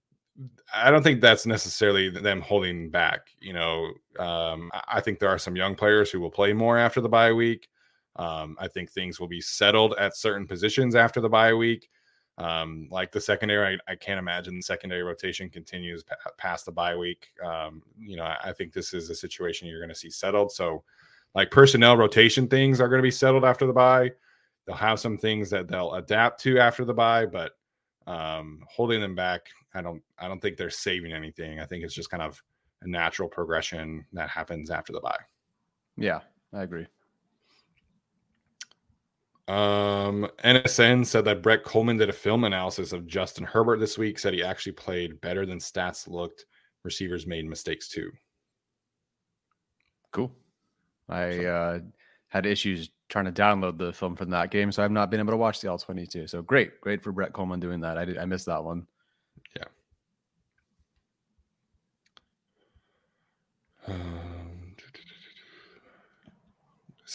I don't think that's necessarily them holding back. You know, um, I think there are some young players who will play more after the bye week. Um, I think things will be settled at certain positions after the bye week. Um, like the secondary, I, I, can't imagine the secondary rotation continues p- past the bye week. Um, you know, I, I, think this is a situation you're going to see settled. So, like personnel rotation things are going to be settled after the bye. They'll have some things that they'll adapt to after the bye, but um, holding them back, I don't, I don't think they're saving anything. I think it's just kind of a natural progression that happens after the bye. Yeah, I agree. Um, NSN said that Brett Kollmann did a film analysis of Justin Herbert this week. Said he actually played better than stats looked. Receivers made mistakes too. Cool. I uh, had issues trying to download the film from that game, so I've not been able to watch the All 22. So great, great for Brett Kollmann doing that. I did, I missed that one. Um,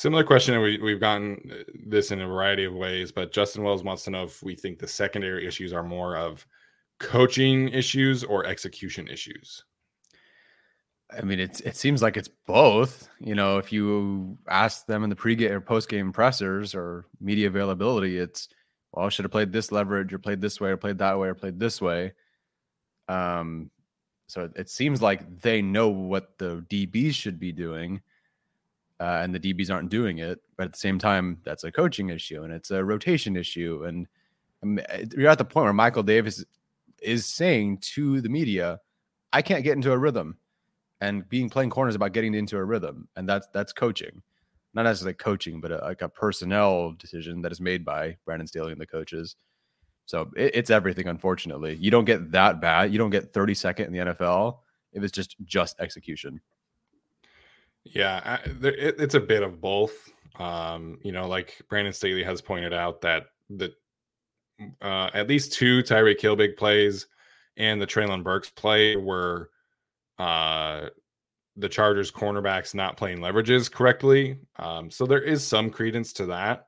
Similar question. We, we've gotten this in a variety of ways, but Justin Wells wants to know if we think the secondary issues are more of coaching issues or execution issues. I mean, it's it seems like it's both. You know, if you ask them in the pregame or postgame pressers or media availability, it's well, I should have played this leverage or played this way or played that way or played this way. Um, so it seems like they know what the DBs should be doing uh, and the DBs aren't doing it. But at the same time, that's a coaching issue and it's a rotation issue. And um, you're at the point where Michael Davis is saying to the media, "I can't get into a rhythm," and being playing corners about getting into a rhythm, and that's that's coaching, not necessarily coaching, but a, like a personnel decision that is made by Brandon Staley and the coaches. So it, it's everything. Unfortunately, you don't get that bad. You don't get 32nd in the NFL if it's just just execution. Yeah, it, it's a bit of both. Um, you know, like Brandon Staley has pointed out that the uh, at least two Tyreek Hill big plays and the Treylon Burks play were uh, the Chargers cornerbacks not playing leverages correctly. Um, so there is some credence to that.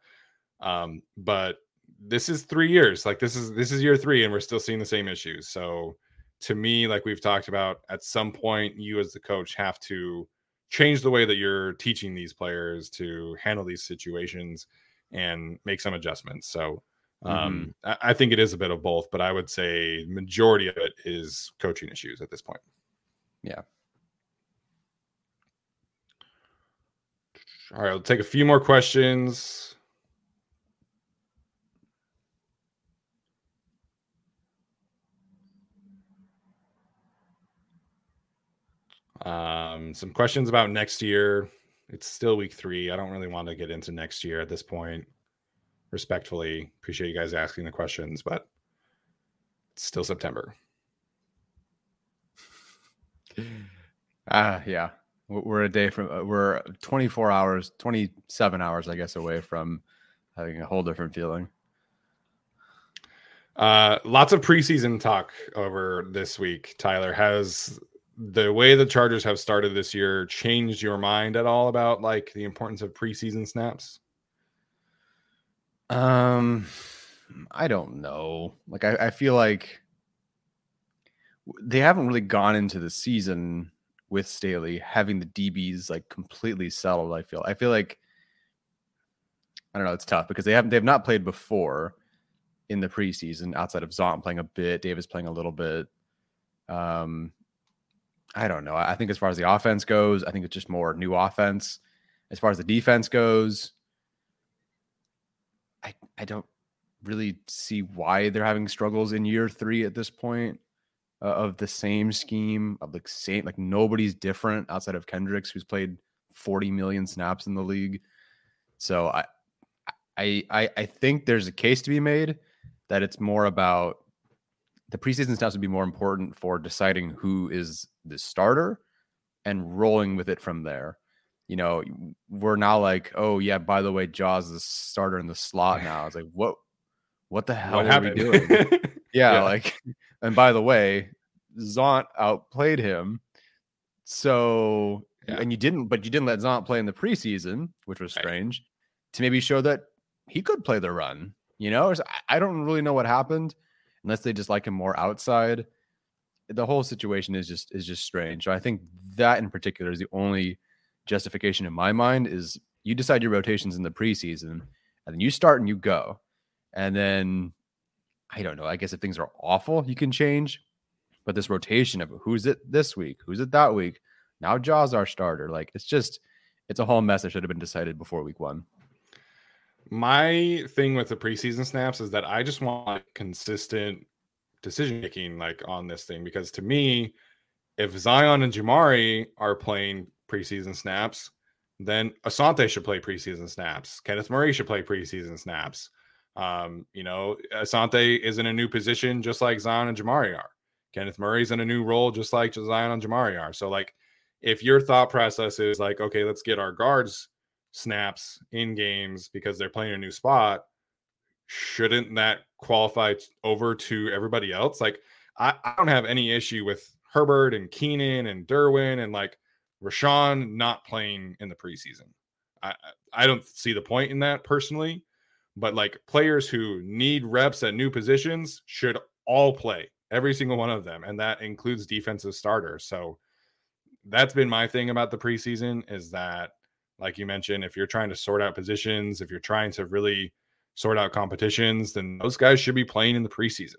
Um, but this is three years. Like this is this is year three, and we're still seeing the same issues. So to me, like we've talked about, at some point you as the coach have to change the way that you're teaching these players to handle these situations and make some adjustments. So um, mm-hmm. I, I think it is a bit of both, but I would say majority of it is coaching issues at this point. Yeah. All right, I'll take a few more questions. Um, some questions about next year. It's still week three. I don't really want to get into next year at this point. Respectfully, appreciate you guys asking the questions, but it's still September. Ah, uh, yeah. We're a day from, uh, we're 24 hours, 27 hours, I guess, away from having a whole different feeling. Uh, lots of preseason talk over this week. Tyler has the way the Chargers have started this year changed your mind at all about like the importance of preseason snaps? Um, I don't know. Like, I, I feel like they haven't really gone into the season with Staley having the DBs like completely settled. I feel. I feel like I don't know. It's tough because they haven't. They've not played before in the preseason outside of Zont playing a bit, Davis playing a little bit. Um, I don't know. I think as far as the offense goes, I think it's just more new offense. As far as the defense goes, I I don't really see why they're having struggles in year three at this point uh, of the same scheme of the same like nobody's different outside of Kendricks who's played 40 million snaps in the league. So I I I, I think there's a case to be made that it's more about the preseason snaps would be more important for deciding who is the starter and rolling with it from there. You know, we're now like, oh yeah, by the way, Jaws is the starter in the slot now. It's like, what what the hell what are happened? we doing? yeah, yeah, like, and by the way, Zont outplayed him. So yeah. and you didn't, but you didn't let Zont play in the preseason, which was strange, right. to maybe show that he could play the run. You know, I don't really know what happened unless they just like him more outside. The whole situation is just is just strange. So I think that in particular is the only justification in my mind is you decide your rotations in the preseason and then you start and you go. And then I don't know. I guess if things are awful, you can change. But this rotation of who's it this week, who's it that week, now Jaws our starter. Like it's just it's a whole mess that should have been decided before week one. My thing with the preseason snaps is that I just want consistent decision making like on this thing because to me, if Zion and Jamaree are playing preseason snaps, then Asante should play preseason snaps. Kenneth Murray should play preseason snaps. Um, you know, Asante is in a new position just like Zion and Jamaree are. Kenneth Murray's in a new role just like Zion and Jamaree are. So like if your thought process is like, okay, let's get our guards snaps in games because they're playing a new spot, shouldn't that qualify over to everybody else? Like, I, I don't have any issue with Herbert and Keenan and Derwin and like Rashawn not playing in the preseason. I I don't see the point in that personally, but like players who need reps at new positions should all play, every single one of them, and that includes defensive starters. So that's been my thing about the preseason is that like you mentioned, if you're trying to sort out positions, if you're trying to really sort out competitions, then those guys should be playing in the preseason.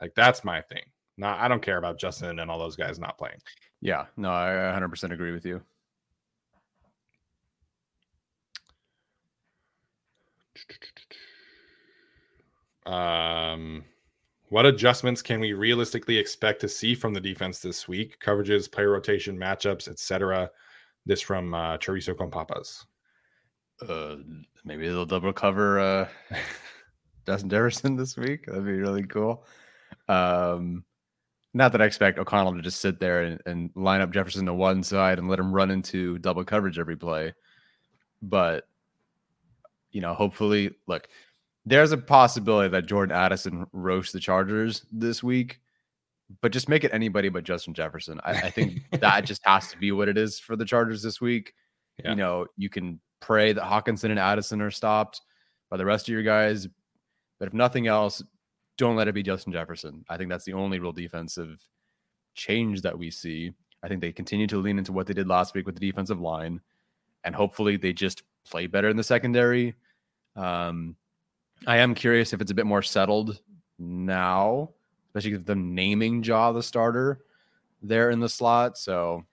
Like that's my thing. Not I don't care about Justin and all those guys not playing. Yeah, no, I 100% agree with you. Um, what adjustments can we realistically expect to see from the defense this week? Coverages, player rotation, matchups, etc. This from uh, Chorizo con Papas. Uh, maybe they'll double cover uh, Justin Jefferson this week. That'd be really cool. Um, not that I expect O'Connell to just sit there and, and line up Jefferson to one side and let him run into double coverage every play, but you know, hopefully, look, there's a possibility that Jordan Addison roasts the Chargers this week, but just make it anybody but Justin Jefferson. I, I think that just has to be what it is for the Chargers this week. Yeah. You know, you can pray that Hockenson and Addison are stopped by the rest of your guys, but if nothing else, don't let it be Justin Jefferson. I think that's the only real defensive change that we see. I think they continue to lean into what they did last week with the defensive line, and hopefully they just play better in the secondary. Um, I am curious if it's a bit more settled now, especially with them naming Jaw the starter there in the slot. So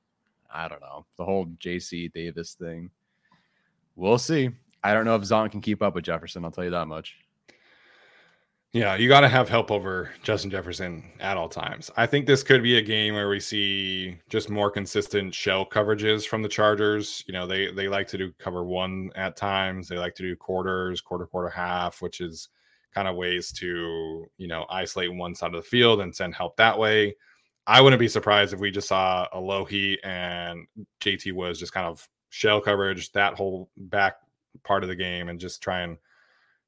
I don't know the whole JC Davis thing. We'll see. I don't know if Zon can keep up with Jefferson. I'll tell you that much. Yeah, you got to have help over Justin Jefferson at all times. I think this could be a game where we see just more consistent shell coverages from the Chargers. You know, they they like to do cover one at times. They like to do quarters, quarter, quarter, half, which is kind of ways to you know isolate one side of the field and send help that way. I wouldn't be surprised if we just saw Alohi and JT was just kind of shell coverage that whole back part of the game and just try and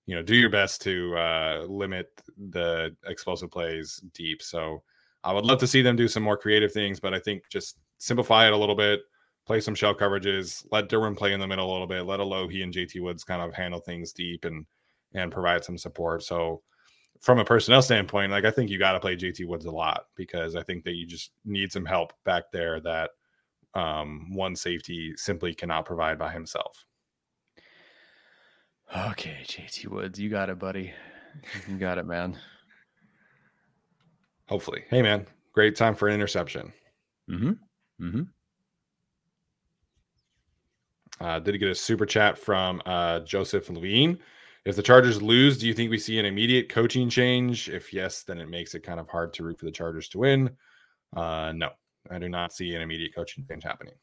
you know do your best to uh, limit the explosive plays deep. So I would love to see them do some more creative things, but I think just simplify it a little bit, play some shell coverages, let Derwin play in the middle a little bit, let Alohi and JT Woods kind of handle things deep and and provide some support. So from a personnel standpoint, like I think you got to play JT Woods a lot because I think that you just need some help back there that um, one safety simply cannot provide by himself. Okay, JT Woods, you got it, buddy. You got it, man. Hopefully. Hey, man, great time for an interception. Mm-hmm. Mm-hmm. Uh, did he get a super chat from uh, Joseph Levine? If the Chargers lose, do you think we see an immediate coaching change? If yes, then it makes it kind of hard to root for the Chargers to win. Uh, no, I do not see an immediate coaching change happening.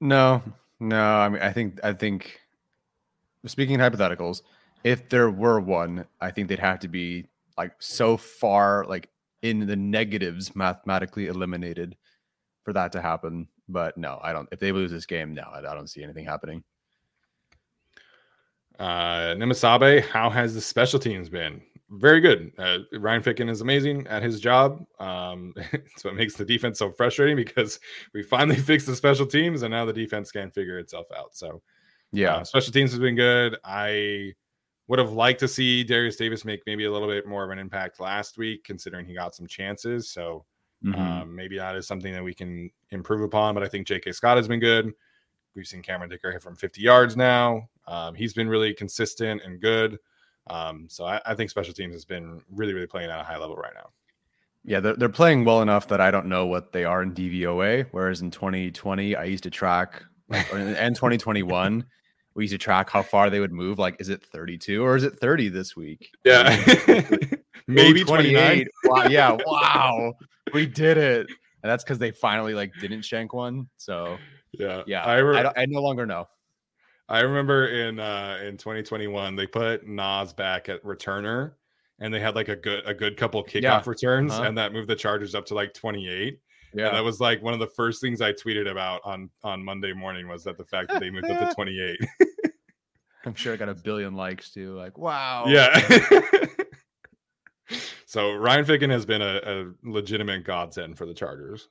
No, no. I mean, I think I think speaking in hypotheticals, if there were one, I think they'd have to be like so far like in the negatives mathematically eliminated for that to happen. But no, I don't. If they lose this game, no, I, I don't see anything happening. Uh, Nimisabe, how has the special teams been? Very good. Uh, Ryan Ficken is amazing at his job. Um, it's what makes the defense so frustrating because we finally fixed the special teams and now the defense can't figure itself out. So yeah, uh, special teams has been good. I would have liked to see Darius Davis make maybe a little bit more of an impact last week, considering he got some chances. So mm-hmm. um, maybe that is something that we can improve upon. But I think J.K. Scott has been good. We've seen Cameron Dicker hit from 50 yards now. Um, he's been really consistent and good. Um, so I, I, think special teams has been really, really playing at a high level right now. Yeah, they're, they're playing well enough that I don't know what they are in DVOA. Whereas in 2020, I used to track, like, and 2021, we used to track how far they would move. Like, is it 32 or is it 30 this week? Yeah. Maybe 28. wow. Yeah. Wow. We did it. And that's because they finally like didn't shank one. So yeah. Yeah. I, re- I, I no longer know. I remember in uh in 2021 they put Nas back at returner and they had like a good a good couple kickoff yeah. returns uh-huh. and that moved the Chargers up to like 28. Yeah, and that was like one of the first things I tweeted about on on Monday morning was that the fact that they moved up to 28. I'm sure I got a billion likes too. Like, wow. Yeah. so Ryan Ficken has been a, a legitimate godsend for the Chargers.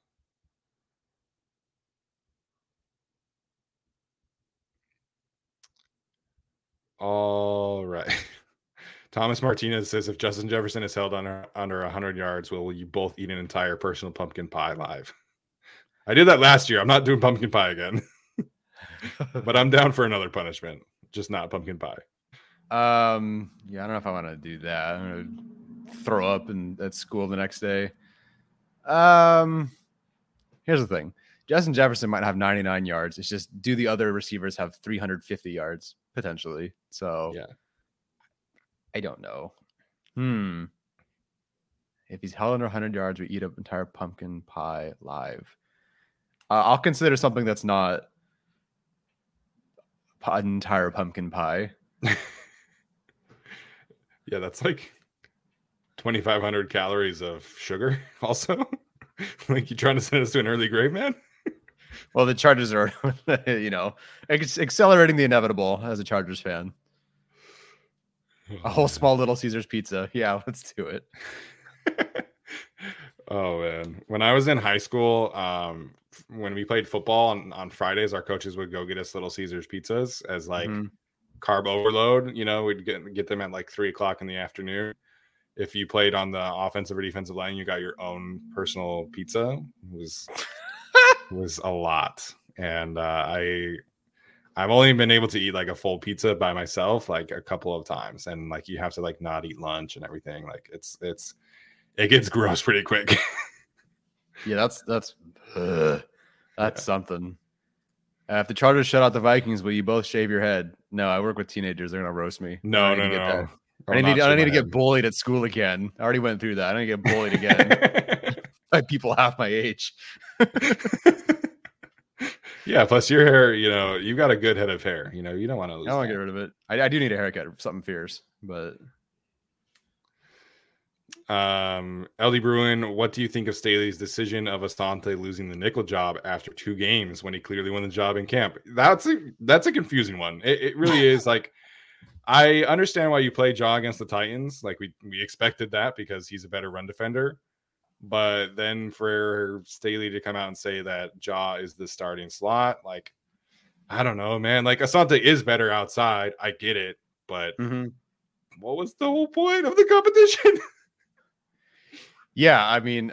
All right. Thomas Martinez says if Justin Jefferson is held under under 100 yards, will you both eat an entire personal pumpkin pie live? I did that last year. I'm not doing pumpkin pie again. but I'm down for another punishment, just not pumpkin pie. Um, yeah, I don't know if I want to do that. I'm gonna throw up and at school the next day. Um, here's the thing: Justin Jefferson might have 99 yards. It's just do the other receivers have 350 yards potentially? So Yeah. I don't know. Hmm. If he's held under 100 yards, we eat an entire pumpkin pie live. Uh, I'll consider something that's not an entire pumpkin pie. Yeah, that's like 2,500 calories of sugar. Also, like you're trying to send us to an early grave, man? Well, the Chargers are, you know, ex- accelerating the inevitable as a Chargers fan. A whole small little Caesar's pizza. Yeah, let's do it. oh man, when I was in high school, um, when we played football on, on Fridays, our coaches would go get us Little Caesars pizzas as like Mhm. carb overload. You know, we'd get get them at like three o'clock in the afternoon. If you played on the offensive or defensive line, you got your own personal pizza. It was was a lot, and uh, I I've only been able to eat like a full pizza by myself like a couple of times, and like you have to like not eat lunch and everything. Like it's it's it gets gross pretty quick. Yeah, that's that's ugh, that's something. Uh, if the Chargers shut out the Vikings, will you both shave your head? No, I work with teenagers; they're gonna roast me. no, I no, get no. I don't need, I need to get bullied at school again. I already went through that. I don't get bullied again by people half my age. yeah. Plus, your hair, you know, you've got a good head of hair. You know, you don't want to I lose. don't want to get rid of it. I, I do need a haircut, something fierce, but Um, LD Bruin, what do you think of Staley's decision of Asante losing the nickel job after two games when he clearly won the job in camp? That's a that's a confusing one. It, it really is. Like, I understand why you play Jaw against the Titans. Like we we expected that because he's a better run defender. But then for Staley to come out and say that Jaw is the starting slot, like I don't know, man. Like Asante is better outside. I get it, but mm-hmm. what was the whole point of the competition? Yeah, I mean,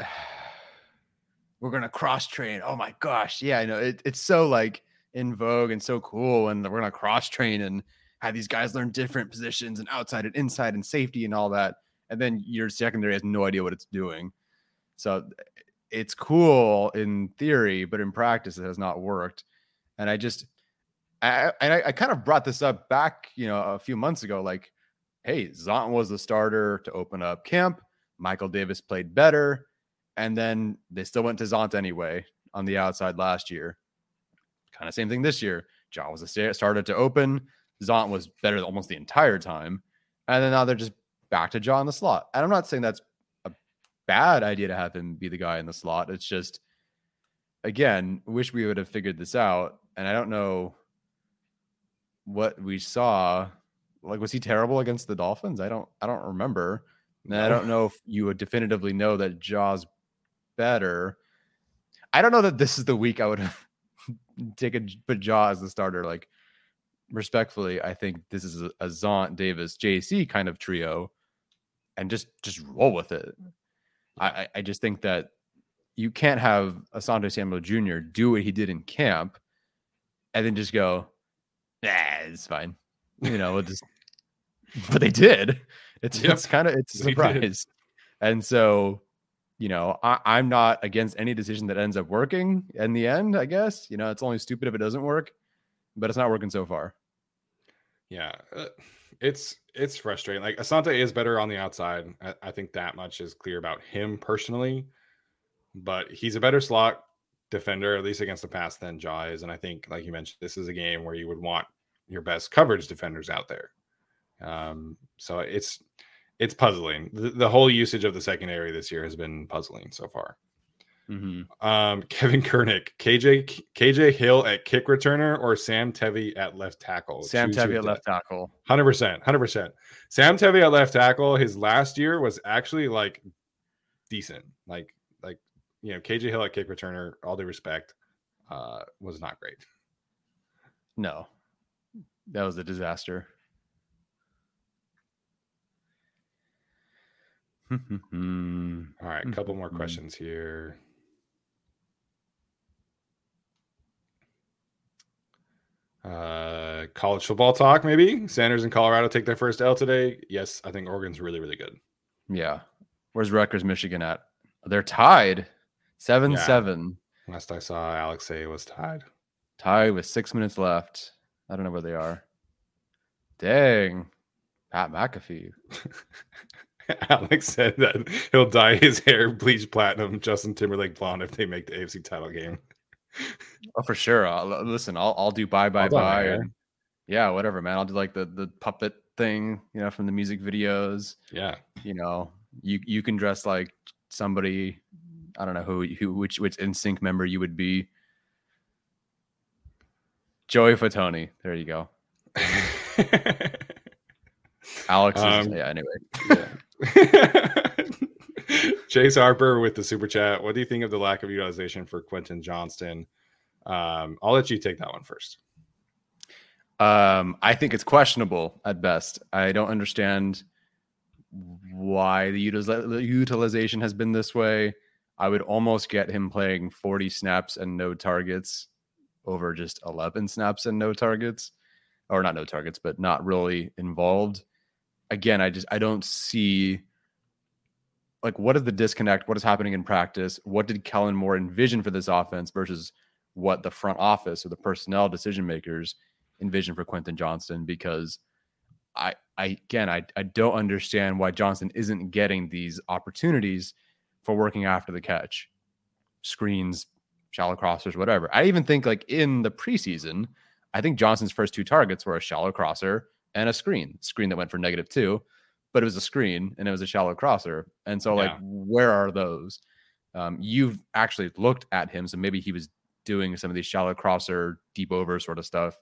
we're gonna cross train. Oh my gosh, yeah, I know it, it's so like in vogue and so cool, and we're gonna cross train and have these guys learn different positions and outside and inside and safety and all that. And then your secondary has no idea what it's doing. So it's cool in theory, but in practice it has not worked. And I just, I, I, I kind of brought this up back, you know, a few months ago. Like, hey, Zont was the starter to open up camp. Michael Davis played better, and then they still went to Zont anyway on the outside last year. Kind of same thing this year. John was sta- starter to open. Zont was better almost the entire time, and then now they're just back to John the slot. And I'm not saying that's bad idea to have him be the guy in the slot. It's just, again, wish we would have figured this out. And I don't know what we saw. Like, was he terrible against the Dolphins? I don't. I don't remember. And I don't know if you would definitively know that Jaw's better. I don't know that this is the week I would take a put Jaw as the starter. Like respectfully, I think this is a, a Zont Davis JC kind of trio, and just just roll with it. I I- just think that you can't have Asante Samuel Jr. do what he did in camp, and then just go, nah, it's fine. You know, just. But they did. It's Yep, it's kind of it's a surprise, and so you know I, I'm not against any decision that ends up working in the end. I guess you know it's only stupid if it doesn't work, but it's not working so far. Yeah, uh, it's it's frustrating. Like Asante is better on the outside. I, I think that much is clear about him personally, but he's a better slot defender, at least against the pass, than Jaw is. And I think, like you mentioned, this is a game where you would want your best coverage defenders out there. Um, so it's it's puzzling. The, the whole usage of the secondary this year has been puzzling so far. Mm-hmm. Um, Kevin Kernick, KJ KJ Hill at kick returner, or Sam Tevi at left tackle. Sam Choose Tevi at left tackle. Hundred percent, hundred percent. Sam Tevi at left tackle. His last year was actually like decent. Like like you know KJ Hill at kick returner. All due respect, uh, was not great. No, that was a disaster. All right, a couple more mm-hmm. questions here. Uh, college football talk, maybe. Sanders and Colorado take their first L today. Yes, I think Oregon's really, really good. Yeah. Where's Rutgers, Michigan at? They're tied, seven Yeah. seven. Last I saw, Alex say it was tied. Tied with six minutes left. I don't know where they are. Dang, Pat McAfee. Alex said that he'll dye his hair bleach platinum, Justin Timberlake blonde if they make the AFC title game. Oh, for sure. I'll, listen, I'll I'll do bye bye bye. and- yeah, whatever, man. I'll do like the the puppet thing, you know, from the music videos. Yeah. You know, you you can dress like somebody. I don't know who who which which NSYNC member you would be. Joey Fatone. There you go. Alex. is, Um, yeah. Anyway, Chase Harper with the super chat. What do you think of the lack of utilization for Quentin Johnston? Um, I'll let you take that one first. Um, I think it's questionable at best. I don't understand why the utiliz- the utilization has been this way. I would almost get him playing 40 snaps and no targets over just 11 snaps and no targets, or not no targets, but not really involved. Again, I just I don't see like what is the disconnect? What is happening in practice? What did Kellen Moore envision for this offense versus what the front office or the personnel decision makers envision for Quentin Johnston because I I again I I don't understand why Johnston isn't getting these opportunities for working after the catch. Screens, shallow crossers, whatever. I even think like in the preseason, I think Johnston's first two targets were a shallow crosser and a screen. Screen that went for negative two, but it was a screen and it was a shallow crosser. And so like where are those? Um, you've actually looked at him, so maybe he was doing some of these shallow crosser, deep over sort of stuff.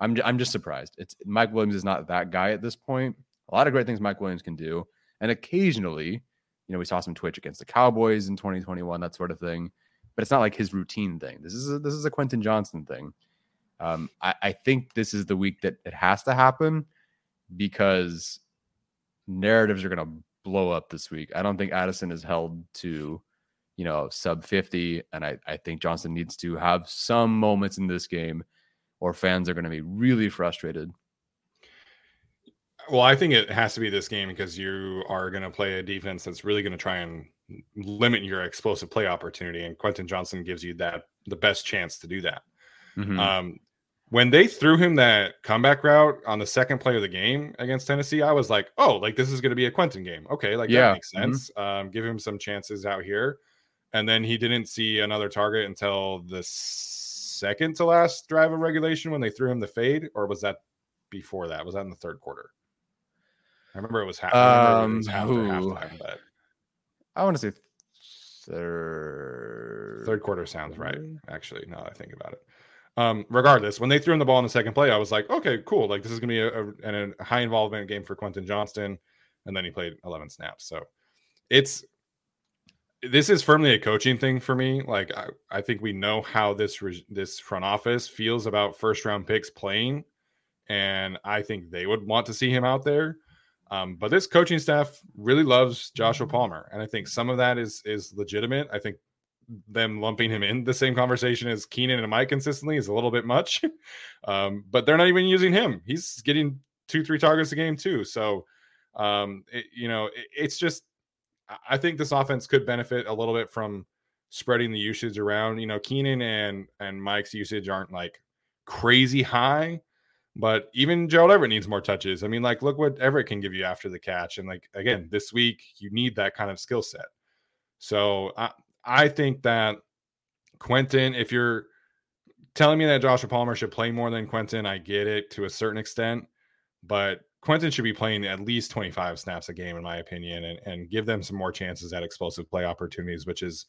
I'm I'm just surprised. It's Mike Williams is not that guy at this point. A lot of great things Mike Williams can do, and occasionally, you know, we saw some twitch against the Cowboys in 2021, that sort of thing. But it's not like his routine thing. This is a, this is a Quentin Johnston thing. Um, I, I think this is the week that it has to happen because narratives are going to blow up this week. I don't think Addison is held to, you know, sub 50. And I, I think Johnston needs to have some moments in this game or fans are going to be really frustrated. Well, I think it has to be this game because you are going to play a defense that's really going to try and limit your explosive play opportunity, and Quentin Johnston gives you that the best chance to do that. Mhm. Um, when they threw him that comeback route on the second play of the game against Tennessee, I was like, "Oh, like this is going to be a Quentin game." Okay, like Yeah, that makes mhm. sense. Um, give him some chances out here, and then he didn't see another target until the second to last drive of regulation when they threw him the fade, or was that before that? Was that in the third quarter? I remember it was half. I it was Um, ooh. halftime, but I want to say third. third quarter sounds right. Actually, now that I think about it. Um, regardless, when they threw in the ball in the second play, I was like, okay, cool. Like this is gonna be a, a, a high involvement game for Quentin Johnston, and then he played 11 snaps. So it's this is firmly a coaching thing for me. Like I, I think we know how this re- this front office feels about first round picks playing, and I think they would want to see him out there. Um, but this coaching staff really loves Joshua Palmer, and I think some of that is is legitimate. I think them lumping him in the same conversation as Keenan and Mike consistently is a little bit much. um, but they're not even using him. He's getting two, three targets a game too. So, um, it- you know, it- it's just I- think this offense could benefit a little bit from spreading the usage around. You know, Keenan and and Mike's usage aren't like crazy high, but even Gerald Everett needs more touches. I mean, like, look what Everett can give you after the catch. And like again, this week you need that kind of skill set. So I I think that Quentin, if you're telling me that Joshua Palmer should play more than Quentin, I get it to a certain extent, but Quentin should be playing at least 25 snaps a game, in my opinion, and, and give them some more chances at explosive play opportunities, which is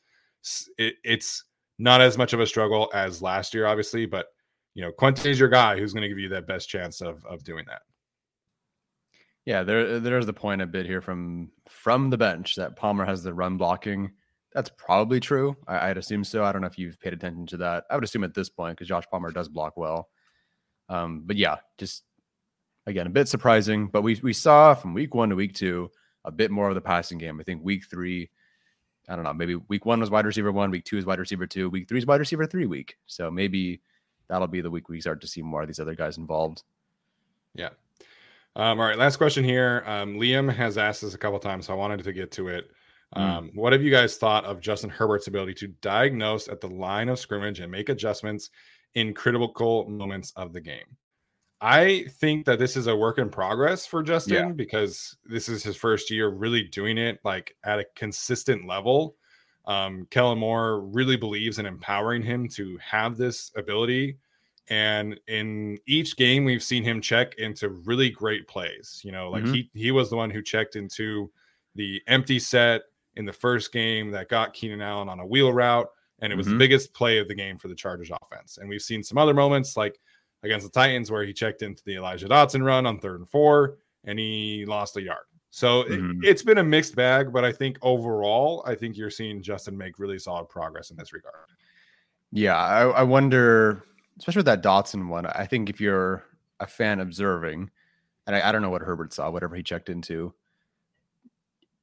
it, it's not as much of a struggle as last year, obviously, but you know, Quentin is your guy who's going to give you that best chance of of doing that. Yeah, there there's the point a bit here from from the bench that Palmer has the run blocking. That's probably true. I, I'd assume so. I don't know if you've paid attention to that. I would assume at this point because Josh Palmer does block well. Um, but yeah, just again a bit surprising. But we we saw from week one to week two a bit more of the passing game. I think week three, I don't know, maybe week one was wide receiver one, week two is wide receiver two, week three is wide receiver three week. So maybe that'll be the week we start to see more of these other guys involved. Yeah. Um, all right, last question here. Um, Liam has asked this a couple times, so I wanted to get to it. Hmm. Um, mm. What have you guys thought of Justin Herbert's ability to diagnose at the line of scrimmage and make adjustments in critical moments of the game? I think that this is a work in progress for Justin yeah. because this is his first year really doing it like at a consistent level. Um, Kellen Moore really believes in empowering him to have this ability. And in each game, we've seen him check into really great plays. You know, like mm-hmm. he he was the one who checked into the empty set in the first game that got Keenan Allen on a wheel route, and it was mm-hmm. the biggest play of the game for the Chargers offense. And we've seen some other moments like against the Titans where he checked into the Elijah Dotson run on third and four and he lost a yard. So mm-hmm. it, has been a mixed bag, but I think overall, I think you're seeing Justin make really solid progress in this regard. Yeah, I, I wonder, especially with that Dotson one. I think if you're a fan observing, and I, I don't know what Herbert saw, whatever he checked into,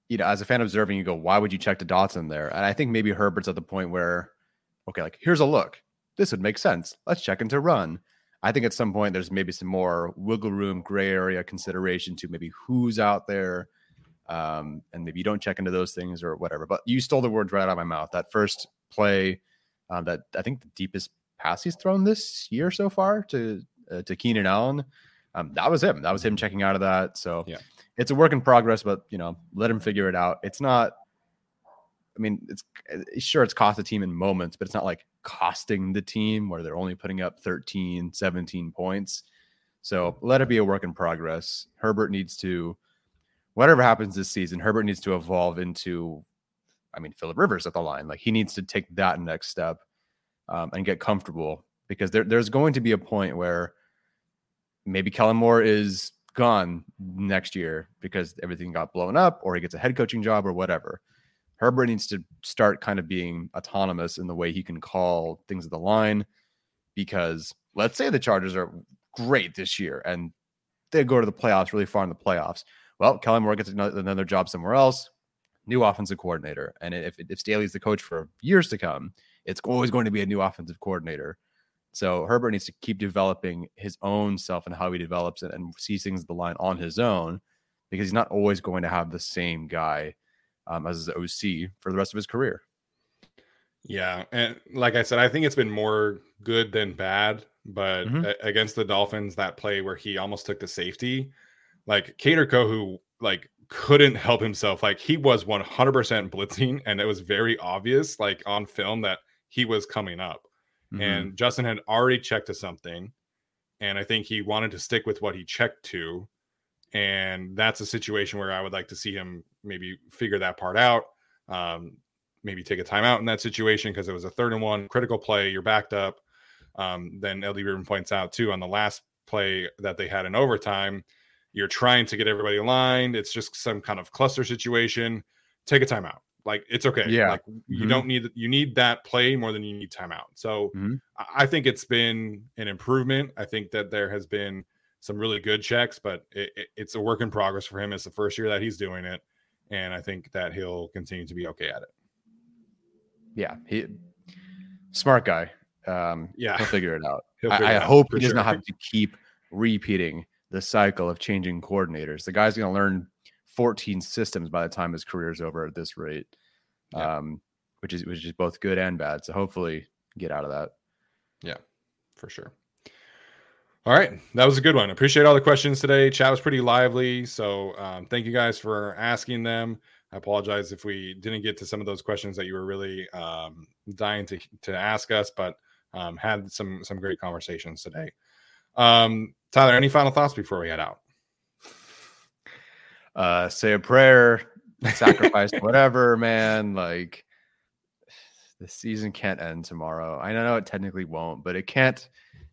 you know, as a fan observing, you go, why would you check to Dotson there? And I think maybe Herbert's at the point where, okay, like here's a look. This would make sense. Let's check into run. I think at some point there's maybe some more wiggle room, gray area consideration to maybe who's out there. Um, and maybe you don't check into those things or whatever. But you stole the words right out of my mouth. That first play, um, that I think the deepest pass he's thrown this year so far to uh, to Keenan Allen, um, that was him. That was him checking out of that. So yeah. it's a work in progress, but you know, let him figure it out. It's not I mean, it's sure it's cost the team in moments, but it's not like costing the team where they're only putting up 13, 17 points. So let it be a work in progress. Herbert needs to, whatever happens this season, Herbert needs to evolve into, I mean, Philip Rivers at the line. Like he needs to take that next step um, and get comfortable because there, there's going to be a point where maybe Kellen Moore is gone next year because everything got blown up or he gets a head coaching job or whatever. Herbert needs to start kind of being autonomous in the way he can call things at the line because let's say the Chargers are great this year and they go to the playoffs really far in the playoffs. Well, Kellen Moore gets another, job somewhere else, new offensive coordinator. And if, if Staley's the coach for years to come, it's always going to be a new offensive coordinator. So Herbert needs to keep developing his own self and how he develops it and sees things at the line on his own because he's not always going to have the same guy um, as his OC for the rest of his career. Yeah, and like I said, I think it's been more good than bad. But mm-hmm. a- against the Dolphins, that play where he almost took the safety, like Kader Kohou, like couldn't help himself. Like he was 100% blitzing, and it was very obvious, like on film, that he was coming up. Mm-hmm. And Justin had already checked to something, and I think he wanted to stick with what he checked to. And that's a situation where I would like to see him maybe figure that part out. Um, maybe take a timeout in that situation because it was a third and one critical play. You're backed up. Um, then Eddie Rubin points out too on the last play that they had in overtime. You're trying to get everybody aligned. It's just some kind of cluster situation. Take a timeout. Like it's okay. Yeah. Like you mm-hmm. don't need you need that play more than you need timeout. So mm-hmm. I think it's been an improvement. I think that there has been some really good checks, but it, it, it's a work in progress for him. It's the first year that he's doing it and I think that he'll continue to be okay at it. Yeah, he smart guy. Um, yeah, he'll figure it out. I, I hope he does sure. not have to keep repeating the cycle of changing coordinators. The guy's going to learn 14 systems by the time his career is over at this rate, yeah. um, which is which is both good and bad. So hopefully, get out of that. Yeah, for sure. All right, that was a good one. Appreciate all the questions today. Chat was pretty lively, so um, thank you guys for asking them. I apologize if we didn't get to some of those questions that you were really um, dying to to ask us, but um, had some some great conversations today. Um, Tyler, any final thoughts before we head out? Uh, say a prayer, sacrifice whatever, man. Like the season can't end tomorrow. I know it technically won't, but it can't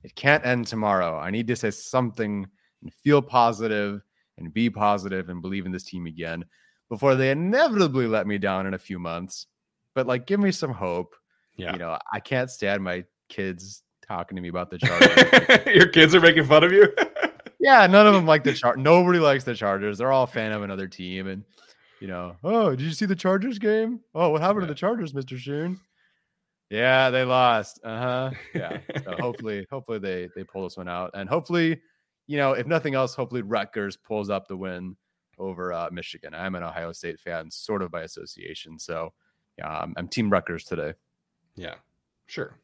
it can't end tomorrow. I need to say something and feel positive and be positive and believe in this team again before they inevitably let me down in a few months. But like, give me some hope. Yeah. You know, I can't stand my kids talking to me about the Chargers. Your kids are making fun of you? Yeah, none of them like the chart. Nobody likes the Chargers. They're all a fan of another team. And you know, oh, did you see the Chargers game? Oh, what happened Yeah. to the Chargers, Mister Schoon? Yeah, they lost. Uh huh. Yeah. So hopefully, hopefully they they pull this one out, and hopefully, you know, if nothing else, hopefully Rutgers pulls up the win over uh, Michigan. I'm an Ohio State fan, sort of by association, so yeah, I'm, I'm Team Rutgers today. Yeah, sure, sure.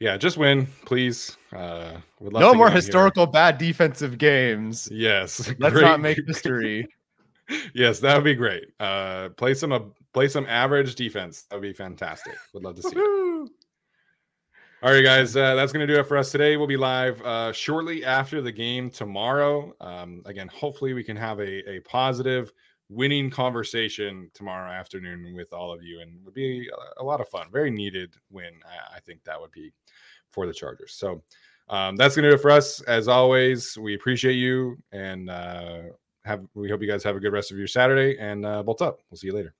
Yeah, just win, please. Uh, No more on here. historical bad defensive games. Yes, Let's great. not make history. yes, that would be great. Uh, play some uh, play some average defense. That would be fantastic. Would love to see. it. All right, guys, uh, that's going to do it for us today. We'll be live uh, shortly after the game tomorrow. Um, again, hopefully, we can have a, a positive, winning conversation tomorrow afternoon with all of you, and would be a, lot of fun. Very needed win. I, I think that would be for the Chargers. So um, that's going to do it for us. As always, we appreciate you, and uh, have we hope you guys have a good rest of your Saturday. And uh, bolt up. We'll see you later.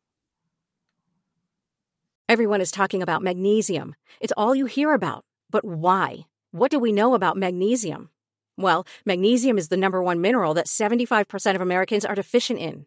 Everyone is talking about magnesium. It's all you hear about. But why? What do we know about magnesium? Well, magnesium is the number one mineral that 75% of Americans are deficient in.